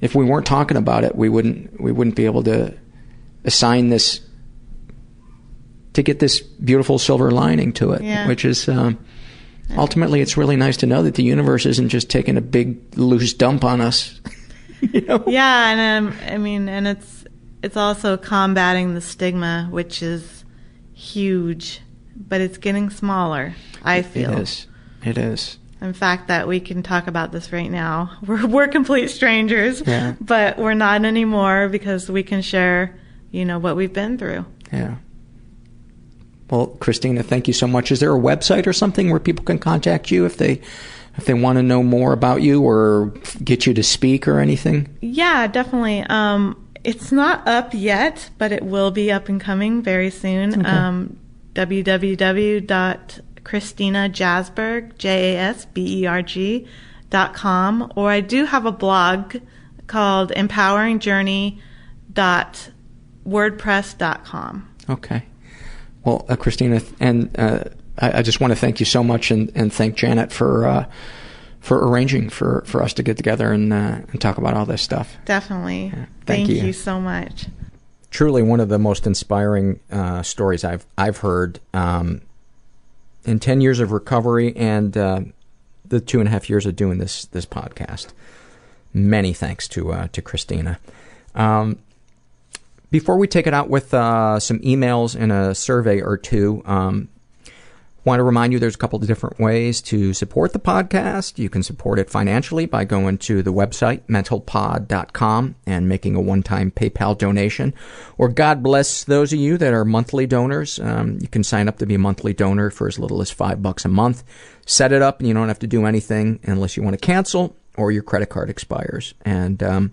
Speaker 1: if we weren't talking about it, we wouldn't we wouldn't be able to assign this to get this beautiful silver lining to it,
Speaker 3: yeah.
Speaker 1: which is. Um, ultimately, it's really nice to know that the universe isn't just taking a big loose dump on us. you know?
Speaker 3: Yeah, and um, I mean, and it's it's also combating the stigma, which is huge, but it's getting smaller. I feel
Speaker 1: it is. It is.
Speaker 3: In fact, that we can talk about this right now. We're we're complete strangers,
Speaker 1: yeah.
Speaker 3: but we're not anymore because we can share, you know, what we've been through.
Speaker 1: Yeah. Well, Christina, thank you so much. Is there a website or something where people can contact you if they if they want to know more about you or get you to speak or anything?
Speaker 3: Yeah, definitely. Um, it's not up yet, but it will be up and coming very soon.
Speaker 1: Okay.
Speaker 3: Um, www.christinajasberg, J A S B E R G, dot com. Or I do have a blog called empoweringjourney.wordpress.com.
Speaker 1: Okay. Well, uh, Christina, and uh, I, I, just want to thank you so much and, and thank Janet for. Uh, for arranging for, for us to get together and, uh, and talk about all this stuff.
Speaker 3: Definitely.
Speaker 1: Yeah,
Speaker 3: thank,
Speaker 1: thank you.
Speaker 3: you. so much.
Speaker 1: Truly, one of the most inspiring uh, stories I've I've heard um, in ten years of recovery and uh, the two and a half years of doing this this podcast. Many thanks to uh, to Christina. Um, before we take it out with uh, some emails and a survey or two, um, Want to remind you there's a couple of different ways to support the podcast. You can support it financially by going to the website, mentalpod.com, and making a one time PayPal donation. Or God bless those of you that are monthly donors. Um, you can sign up to be a monthly donor for as little as five bucks a month. Set it up, and you don't have to do anything unless you want to cancel or your credit card expires. And um,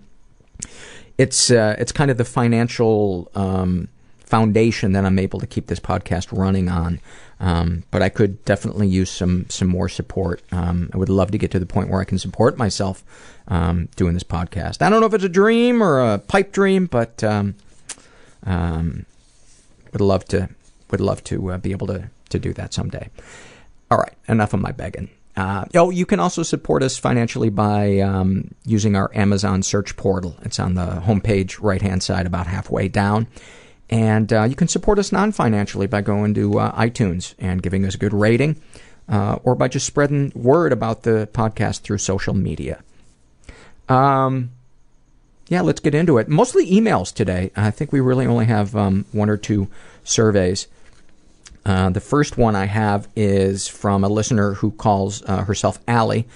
Speaker 1: it's uh, it's kind of the financial um, foundation that I'm able to keep this podcast running on. Um, but I could definitely use some some more support. Um, I would love to get to the point where I can support myself um, doing this podcast. I don't know if it's a dream or a pipe dream, but um, um, would love to would love to uh, be able to to do that someday. All right, enough of my begging. Uh, oh, you can also support us financially by um, using our Amazon search portal. It's on the homepage right hand side, about halfway down. And uh, you can support us non financially by going to uh, iTunes and giving us a good rating, uh, or by just spreading word about the podcast through social media. Um, yeah, let's get into it. Mostly emails today. I think we really only have um, one or two surveys. Uh, the first one I have is from a listener who calls uh, herself Allie,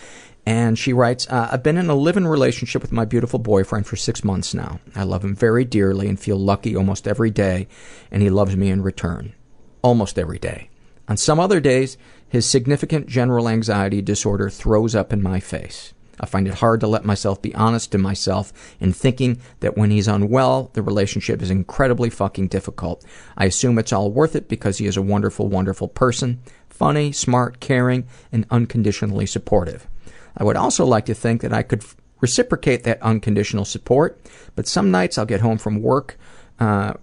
Speaker 1: and she writes, uh, I've been in a live in relationship with my beautiful boyfriend for six months now. I love him very dearly and feel lucky almost every day, and he loves me in return. Almost every day. On some other days, his significant general anxiety disorder throws up in my face. I find it hard to let myself be honest to myself in thinking that when he's unwell, the relationship is incredibly fucking difficult. I assume it's all worth it because he is a wonderful, wonderful person. Funny, smart, caring, and unconditionally supportive. I would also like to think that I could reciprocate that unconditional support, but some nights I'll get home from work, uh,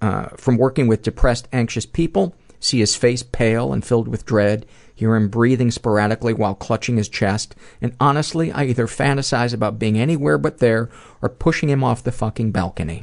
Speaker 1: uh, from working with depressed, anxious people, see his face pale and filled with dread, hear him breathing sporadically while clutching his chest, and honestly, I either fantasize about being anywhere but there or pushing him off the fucking balcony.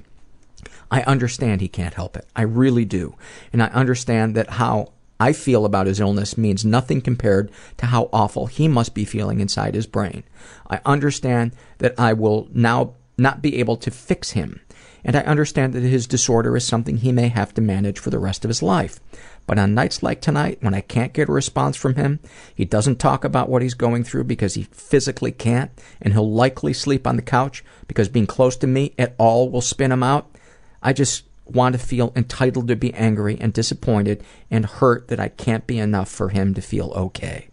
Speaker 1: I understand he can't help it. I really do. And I understand that how I feel about his illness means nothing compared to how awful he must be feeling inside his brain. I understand that I will now not be able to fix him, and I understand that his disorder is something he may have to manage for the rest of his life. But on nights like tonight, when I can't get a response from him, he doesn't talk about what he's going through because he physically can't, and he'll likely sleep on the couch because being close to me at all will spin him out. I just want to feel entitled to be angry and disappointed and hurt that I can't be enough for him to feel okay.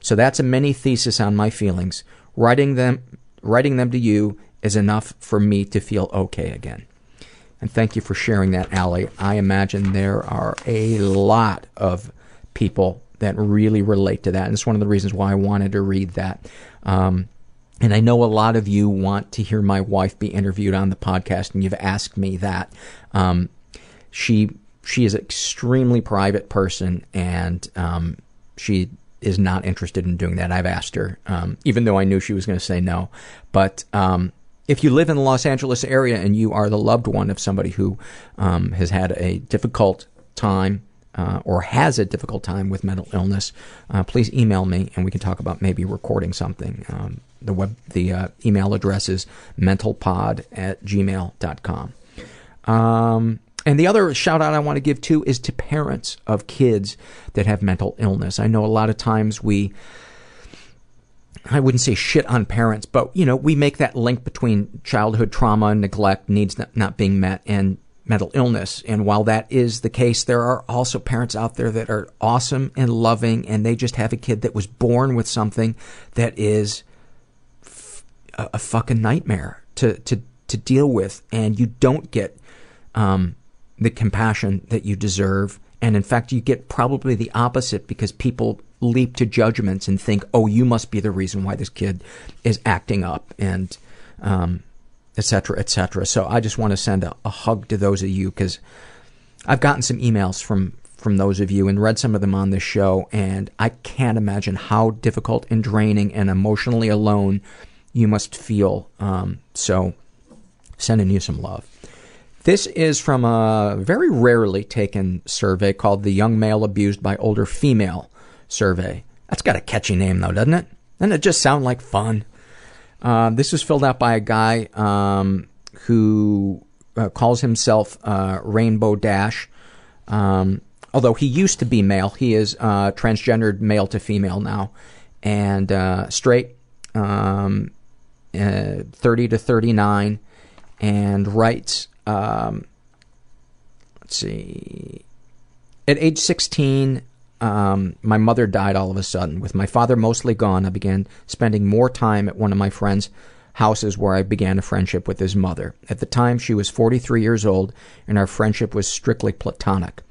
Speaker 1: So that's a mini thesis on my feelings. Writing them, writing them to you is enough for me to feel okay again. And thank you for sharing that, Allie. I imagine there are a lot of people that really relate to that. And it's one of the reasons why I wanted to read that. Um, and I know a lot of you want to hear my wife be interviewed on the podcast, and you've asked me that. Um, she she is an extremely private person, and um, she is not interested in doing that. I've asked her, um, even though I knew she was going to say no. But um, if you live in the Los Angeles area and you are the loved one of somebody who um, has had a difficult time or has a difficult time with mental illness, uh, please email me and we can talk about maybe recording something. Um, the web, the uh, email address is mentalpod at gmail.com. Um, and the other shout out I want to give too is to parents of kids that have mental illness. I know a lot of times we, I wouldn't say shit on parents, but you know, we make that link between childhood trauma, neglect, needs not being met, and mental illness. And while that is the case, there are also parents out there that are awesome and loving, and they just have a kid that was born with something that is a fucking nightmare to, to, to deal with, and you don't get um, the compassion that you deserve. And in fact, you get probably the opposite because people leap to judgments and think, oh, you must be the reason why this kid is acting up and um, et cetera, et cetera. So I just want to send a, a hug to those of you because I've gotten some emails from from those of you and read some of them on this show, and I can't imagine how difficult and draining and emotionally alone you must feel. Um, so, sending you some love. This is from a very rarely taken survey called the Young Male Abused by Older Female survey. That's got a catchy name though, doesn't it? Doesn't it just sound like fun? Uh, this was filled out by a guy um, who uh, calls himself uh, Rainbow Dash. Um, although he used to be male, he is uh, transgendered male to female now, and uh, straight, um, uh, 30 to 39, and writes, um, let's see, at age 16, um, my mother died all of a sudden. With my father mostly gone, I began spending more time at one of my friend's houses where I began a friendship with his mother. At the time, she was 43 years old, and our friendship was strictly platonic.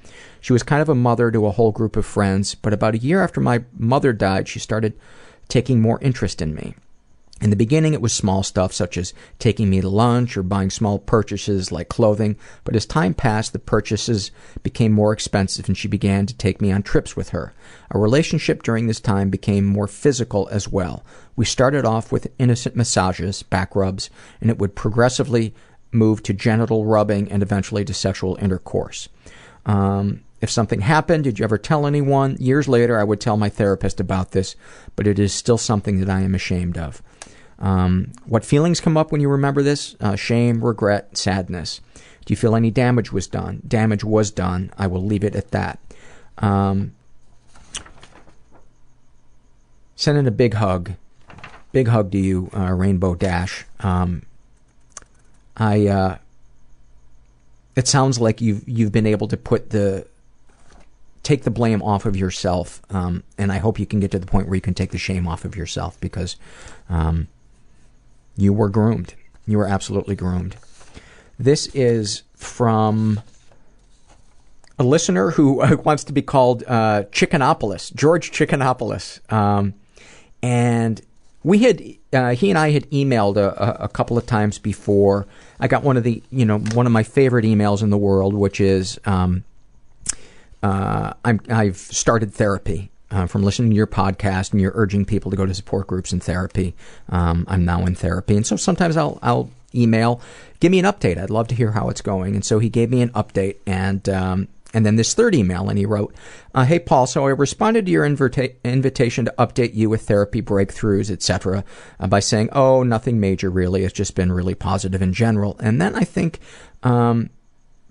Speaker 1: She was kind of a mother to a whole group of friends, but about a year after my mother died, she started taking more interest in me. In the beginning, it was small stuff such as taking me to lunch or buying small purchases like clothing, but as time passed, the purchases became more expensive and she began to take me on trips with her. Our relationship during this time became more physical as well. We started off with innocent massages, back rubs, and it would progressively move to genital rubbing and eventually to sexual intercourse. Um, if something happened, did you ever tell anyone? Years later, I would tell my therapist about this, but it is still something that I am ashamed of. Um, what feelings come up when you remember this? Uh, shame, regret, sadness. Do you feel any damage was done? Damage was done. I will leave it at that. Um, sending a big hug. Big hug to you, uh, Rainbow Dash. Um, I. Uh, it sounds like you've you've been able to put the take the blame off of yourself, um, and I hope you can get to the point where you can take the shame off of yourself because um, you were groomed. You were absolutely groomed. This is from a listener who wants to be called uh, Chickenopolis, George Chickenopolis. Um, and we had, uh, he and I had emailed a, a, couple of times before. I got one of the, you know, one of my favorite emails in the world, which is, um, uh, I'm, I've started therapy from listening to your podcast, and you're urging people to go to support groups and therapy. Um, I'm now in therapy, and so sometimes I'll I'll email, give me an update. I'd love to hear how it's going. And so he gave me an update, and um, and then this third email, and he wrote, uh, "Hey Paul, so I responded to your invita- invitation to update you with therapy breakthroughs, etc., uh, by saying, oh, nothing major really. It's just been really positive in general. And then I think." Um,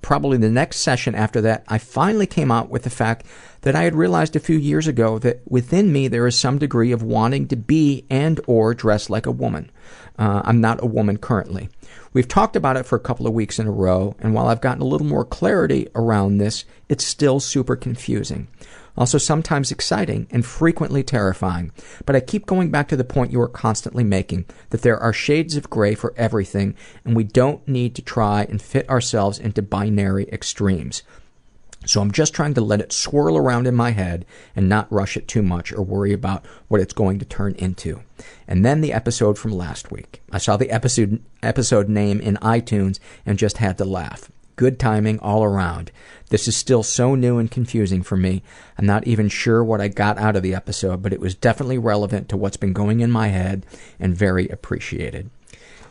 Speaker 1: probably the next session after that, I finally came out with the fact that I had realized a few years ago that within me there is some degree of wanting to be and or dress like a woman. Uh, I'm not a woman currently. We've talked about it for a couple of weeks in a row, and while I've gotten a little more clarity around this, it's still super confusing also sometimes exciting and frequently terrifying. But I keep going back to the point you are constantly making that there are shades of gray for everything, and we don't need to try and fit ourselves into binary extremes. So I'm just trying to let it swirl around in my head and not rush it too much or worry about what it's going to turn into. And then the episode from last week. I saw the episode episode name in iTunes and just had to laugh. Good timing all around. This is still so new and confusing for me. I'm not even sure what I got out of the episode, but it was definitely relevant to what's been going in my head and very appreciated.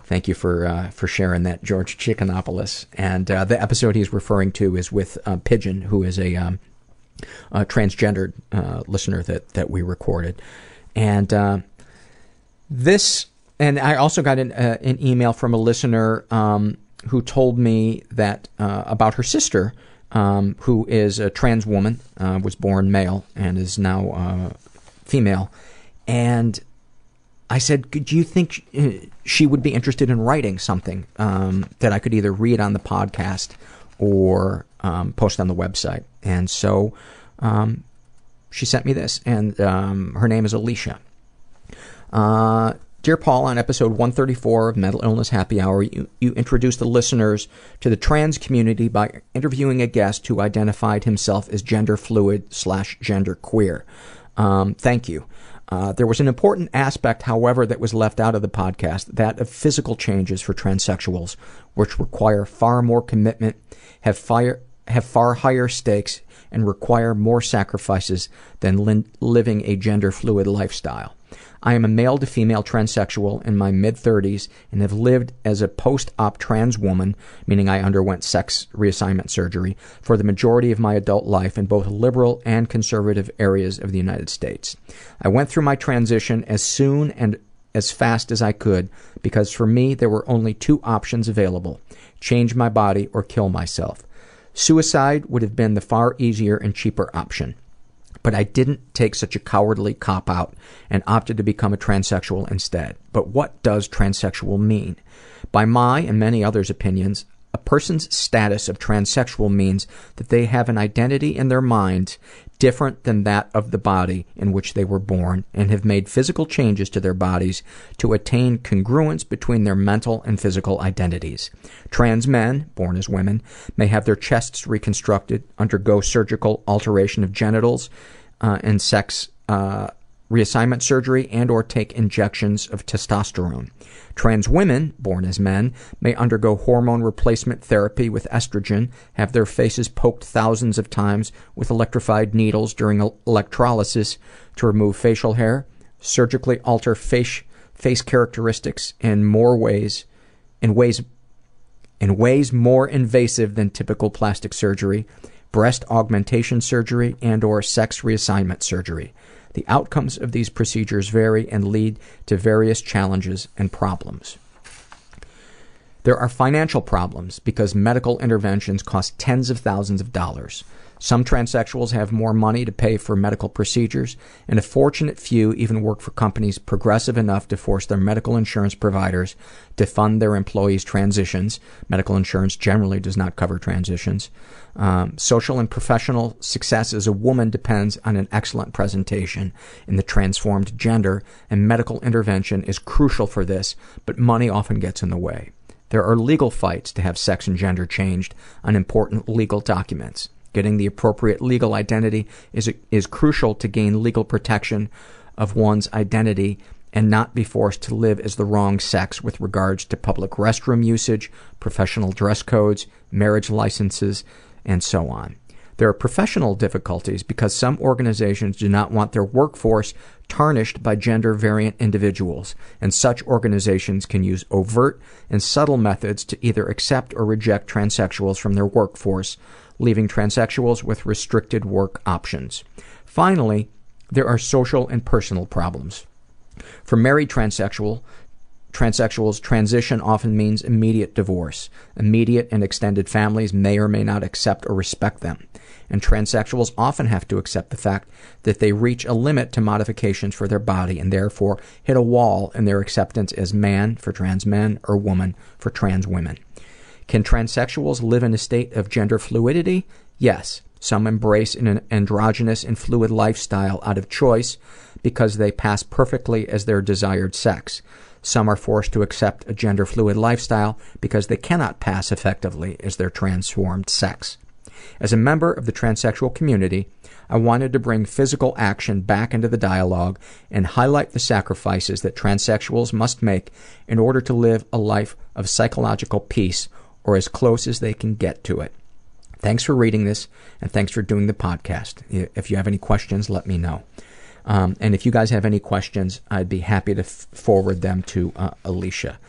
Speaker 1: Thank you for uh, for sharing that, George Chickenopolis. And uh, the episode he's referring to is with uh, Pigeon, who is a, um, a transgendered uh, listener that that we recorded. And uh, this, and I also got an, uh, an email from a listener um, who told me that uh, about her sister, um, who is a trans woman, uh, was born male and is now uh, female, and I said, "Do you think uh, she would be interested in writing something um, that I could either read on the podcast or um, post on the website?" And so um, she sent me this, and um, her name is Alicia. Uh, Dear Paul, on episode 134 of Mental Illness Happy Hour, you, you introduced the listeners to the trans community by interviewing a guest who identified himself as gender fluid slash gender queer. Um, thank you. Uh, there was an important aspect, however, that was left out of the podcast that of physical changes for transsexuals, which require far more commitment, have, fire, have far higher stakes, and require more sacrifices than li- living a gender fluid lifestyle. I am a male to female transsexual in my mid 30s and have lived as a post op trans woman, meaning I underwent sex reassignment surgery, for the majority of my adult life in both liberal and conservative areas of the United States. I went through my transition as soon and as fast as I could because for me there were only two options available change my body or kill myself. Suicide would have been the far easier and cheaper option. But I didn't take such a cowardly cop out and opted to become a transsexual instead. But what does transsexual mean? By my and many others' opinions, a person's status of transsexual means that they have an identity in their minds different than that of the body in which they were born and have made physical changes to their bodies to attain congruence between their mental and physical identities. Trans men, born as women, may have their chests reconstructed, undergo surgical alteration of genitals uh, and sex uh, reassignment surgery and or take injections of testosterone. Trans women, born as men, may undergo hormone replacement therapy with estrogen, have their faces poked thousands of times with electrified needles during electrolysis to remove facial hair, surgically alter face, face characteristics in more ways, in ways in ways more invasive than typical plastic surgery, breast augmentation surgery and or sex reassignment surgery. The outcomes of these procedures vary and lead to various challenges and problems. There are financial problems because medical interventions cost tens of thousands of dollars. Some transsexuals have more money to pay for medical procedures, and a fortunate few even work for companies progressive enough to force their medical insurance providers to fund their employees' transitions. Medical insurance generally does not cover transitions. Um, social and professional success as a woman depends on an excellent presentation in the transformed gender, and medical intervention is crucial for this, but money often gets in the way. There are legal fights to have sex and gender changed on important legal documents. Getting the appropriate legal identity is, is crucial to gain legal protection of one's identity and not be forced to live as the wrong sex with regards to public restroom usage, professional dress codes, marriage licenses, and so on. There are professional difficulties because some organizations do not want their workforce tarnished by gender variant individuals, and such organizations can use overt and subtle methods to either accept or reject transsexuals from their workforce, leaving transsexuals with restricted work options. Finally, there are social and personal problems. For married transsexual, transsexuals, transition often means immediate divorce. Immediate and extended families may or may not accept or respect them. And transsexuals often have to accept the fact that they reach a limit to modifications for their body and therefore hit a wall in their acceptance as man for trans men or woman for trans women. Can transsexuals live in a state of gender fluidity? Yes. Some embrace an androgynous and fluid lifestyle out of choice because they pass perfectly as their desired sex. Some are forced to accept a gender fluid lifestyle because they cannot pass effectively as their transformed sex. As a member of the transsexual community, I wanted to bring physical action back into the dialogue and highlight the sacrifices that transsexuals must make in order to live a life of psychological peace or as close as they can get to it. Thanks for reading this, and thanks for doing the podcast. If you have any questions, let me know. Um, and if you guys have any questions, I'd be happy to f- forward them to uh, Alicia.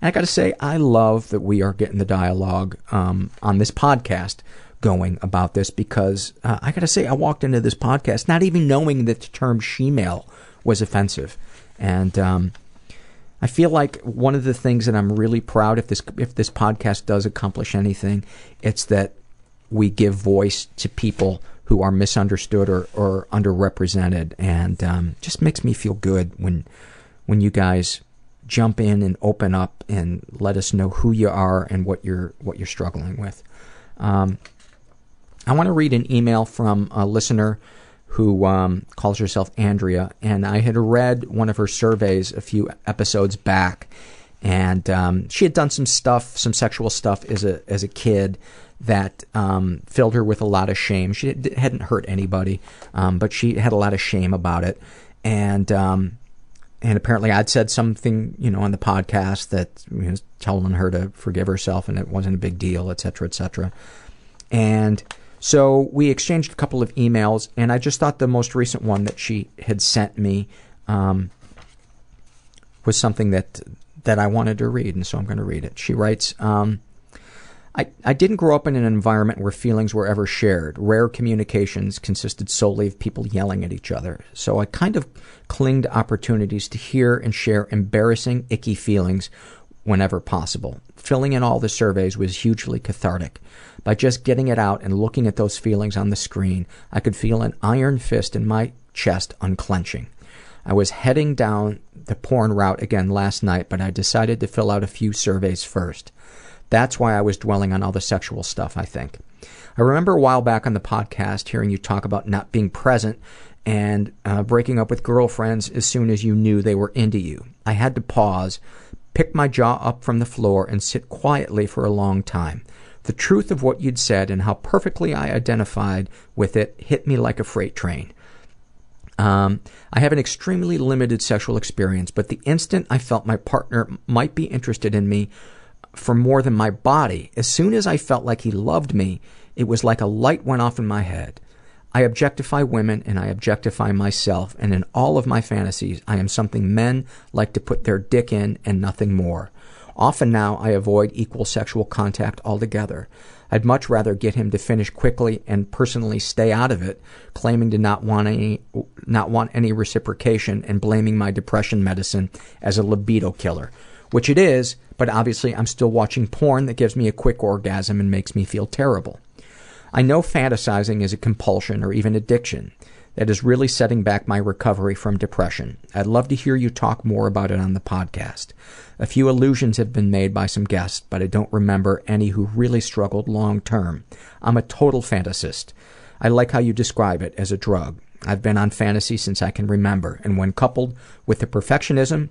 Speaker 1: And I got to say, I love that we are getting the dialogue um, on this podcast going about this because uh, I got to say, I walked into this podcast not even knowing that the term shemale was offensive. And um, I feel like one of the things that I'm really proud if this if this podcast does accomplish anything, it's that we give voice to people who are misunderstood or, or underrepresented, and um, just makes me feel good when when you guys jump in and open up and let us know who you are and what you're what you're struggling with. Um, I want to read an email from a listener who um, calls herself Andrea, and I had read one of her surveys a few episodes back, and um, she had done some stuff, some sexual stuff as a as a kid that um, filled her with a lot of shame. She hadn't hurt anybody, um, but she had a lot of shame about it, and um, and apparently I'd said something, you know, on the podcast that you know, telling her to forgive herself, and it wasn't a big deal, etc., etc. And so we exchanged a couple of emails, and I just thought the most recent one that she had sent me um, was something that that I wanted to read, and so I'm going to read it. She writes. Um, I, I didn't grow up in an environment where feelings were ever shared. Rare communications consisted solely of people yelling at each other. So I kind of clinged to opportunities to hear and share embarrassing, icky feelings whenever possible. Filling in all the surveys was hugely cathartic. By just getting it out and looking at those feelings on the screen, I could feel an iron fist in my chest unclenching. I was heading down the porn route again last night, but I decided to fill out a few surveys first. That's why I was dwelling on all the sexual stuff, I think. I remember a while back on the podcast hearing you talk about not being present and uh, breaking up with girlfriends as soon as you knew they were into you. I had to pause, pick my jaw up from the floor, and sit quietly for a long time. The truth of what you'd said and how perfectly I identified with it hit me like a freight train. Um, I have an extremely limited sexual experience, but the instant I felt my partner might be interested in me for more than my body, as soon as I felt like he loved me, it was like a light went off in my head. I objectify women and I objectify myself, and in all of my fantasies, I am something men like to put their dick in and nothing more. Often now, I avoid equal sexual contact altogether. I'd much rather get him to finish quickly and personally stay out of it, claiming to not want any, not want any reciprocation and blaming my depression medicine as a libido killer. Which it is, but obviously I'm still watching porn that gives me a quick orgasm and makes me feel terrible. I know fantasizing is a compulsion or even addiction that is really setting back my recovery from depression. I'd love to hear you talk more about it on the podcast. A few allusions have been made by some guests, but I don't remember any who really struggled long term. I'm a total fantasist. I like how you describe it as a drug. I've been on fantasy since I can remember, and when coupled with the perfectionism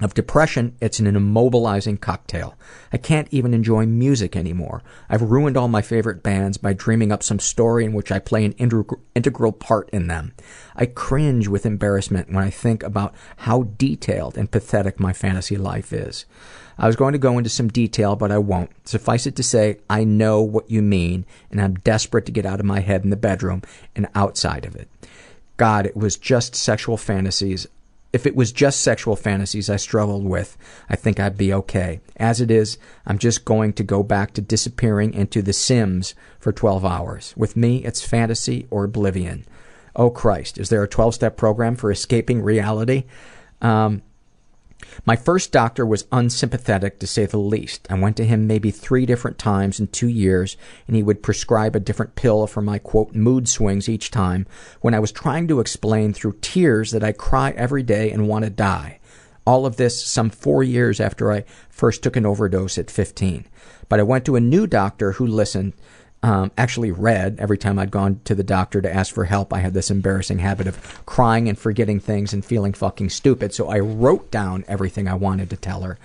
Speaker 1: of depression, it's an immobilizing cocktail. I can't even enjoy music anymore. I've ruined all my favorite bands by dreaming up some story in which I play an integ- integral part in them. I cringe with embarrassment when I think about how detailed and pathetic my fantasy life is. I was going to go into some detail, but I won't. Suffice it to say, I know what you mean, and I'm desperate to get out of my head in the bedroom and outside of it. God, it was just sexual fantasies if it was just sexual fantasies I struggled with, I think I'd be okay. As it is, I'm just going to go back to disappearing into The Sims for 12 hours. With me, it's fantasy or oblivion. Oh Christ, is there a 12 step program for escaping reality? Um, my first doctor was unsympathetic to say the least. I went to him maybe three different times in two years, and he would prescribe a different pill for my quote mood swings each time when I was trying to explain through tears that I cry every day and want to die. All of this some four years after I first took an overdose at 15. But I went to a new doctor who listened um, actually read every time I'd gone to the doctor to ask for help. I had this embarrassing habit of crying and forgetting things and feeling fucking stupid. So I wrote down everything I wanted to tell her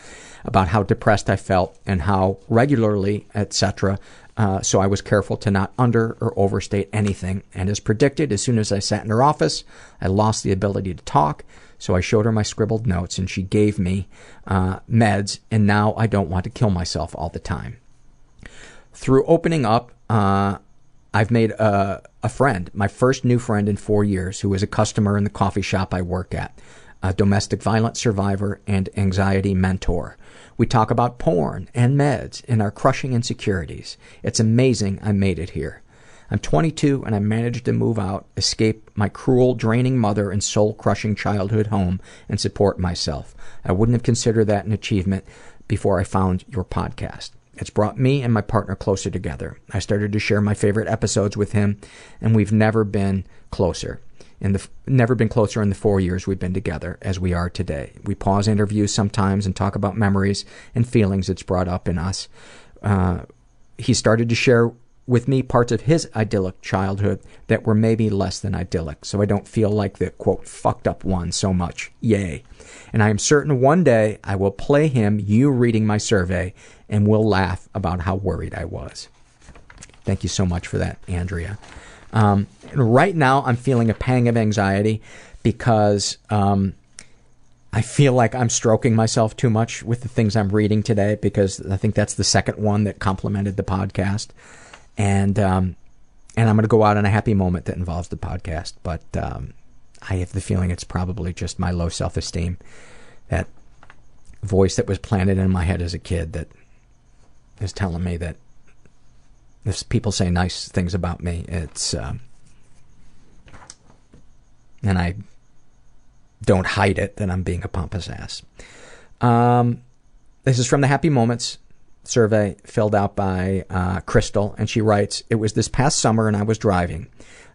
Speaker 1: about how depressed I felt and how regularly, etc. Uh, so I was careful to not under or overstate anything. And as predicted, as soon as I sat in her office, I lost the ability to talk. So I showed her my scribbled notes and she gave me uh, meds. And now I don't want to kill myself all the time. Through opening up uh, I've made a, a friend, my first new friend in four years, who is a customer in the coffee shop I work at, a domestic violence survivor and anxiety mentor. We talk about porn and meds and our crushing insecurities. It's amazing I made it here. I'm 22 and I managed to move out, escape my cruel, draining mother and soul crushing childhood home, and support myself. I wouldn't have considered that an achievement before I found your podcast. It's brought me and my partner closer together. I started to share my favorite episodes with him, and we've never been closer. In the never been closer in the four years we've been together as we are today. We pause interviews sometimes and talk about memories and feelings it's brought up in us. Uh, he started to share with me parts of his idyllic childhood that were maybe less than idyllic, so I don't feel like the quote fucked up one so much. Yay. And I am certain one day I will play him you reading my survey and we'll laugh about how worried I was. Thank you so much for that, Andrea. Um, right now, I'm feeling a pang of anxiety because um, I feel like I'm stroking myself too much with the things I'm reading today because I think that's the second one that complimented the podcast. And um, and I'm going to go out on a happy moment that involves the podcast. But um, I have the feeling it's probably just my low self esteem, that voice that was planted in my head as a kid that is telling me that if people say nice things about me, it's um, and I don't hide it that I'm being a pompous ass. Um, this is from the Happy Moments survey filled out by uh, Crystal, and she writes, "It was this past summer, and I was driving.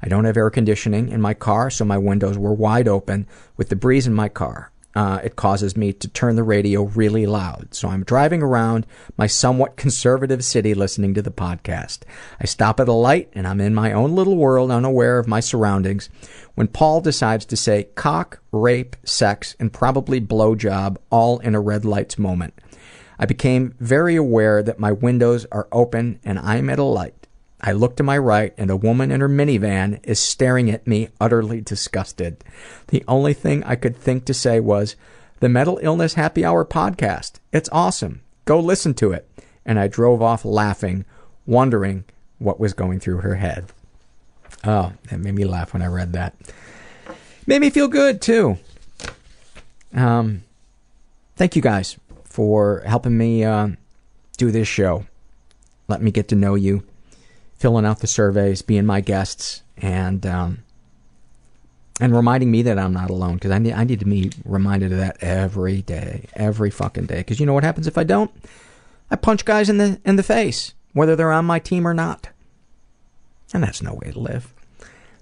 Speaker 1: I don't have air conditioning in my car, so my windows were wide open with the breeze in my car. Uh, it causes me to turn the radio really loud. So I'm driving around my somewhat conservative city listening to the podcast. I stop at a light and I'm in my own little world, unaware of my surroundings, when Paul decides to say cock, rape, sex, and probably blowjob all in a red lights moment. I became very aware that my windows are open and I'm at a light. I look to my right, and a woman in her minivan is staring at me, utterly disgusted. The only thing I could think to say was, The Mental Illness Happy Hour podcast. It's awesome. Go listen to it. And I drove off laughing, wondering what was going through her head. Oh, that made me laugh when I read that. Made me feel good, too. Um, thank you guys for helping me uh, do this show. Let me get to know you filling out the surveys, being my guests, and um, and reminding me that I'm not alone because I need I need to be reminded of that every day, every fucking day. Because you know what happens if I don't? I punch guys in the in the face, whether they're on my team or not, and that's no way to live.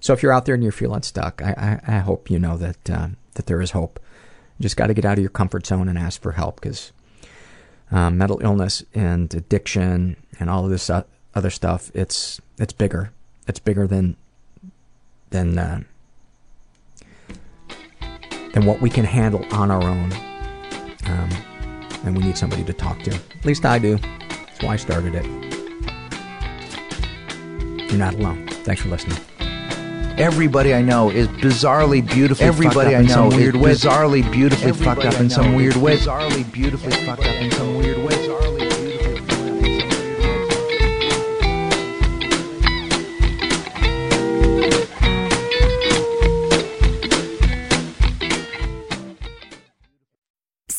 Speaker 1: So if you're out there and you're feeling stuck, I I, I hope you know that uh, that there is hope. You just got to get out of your comfort zone and ask for help because um, mental illness and addiction and all of this uh, other stuff, it's it's bigger. It's bigger than than uh, than what we can handle on our own. Um, and we need somebody to talk to. At least I do. That's why I started it. You're not alone. Thanks for listening.
Speaker 4: Everybody I know is bizarrely beautifully Everybody I know is bizarrely beautifully fucked up in some weird way. Bizarrely beautifully fucked up in some weird way.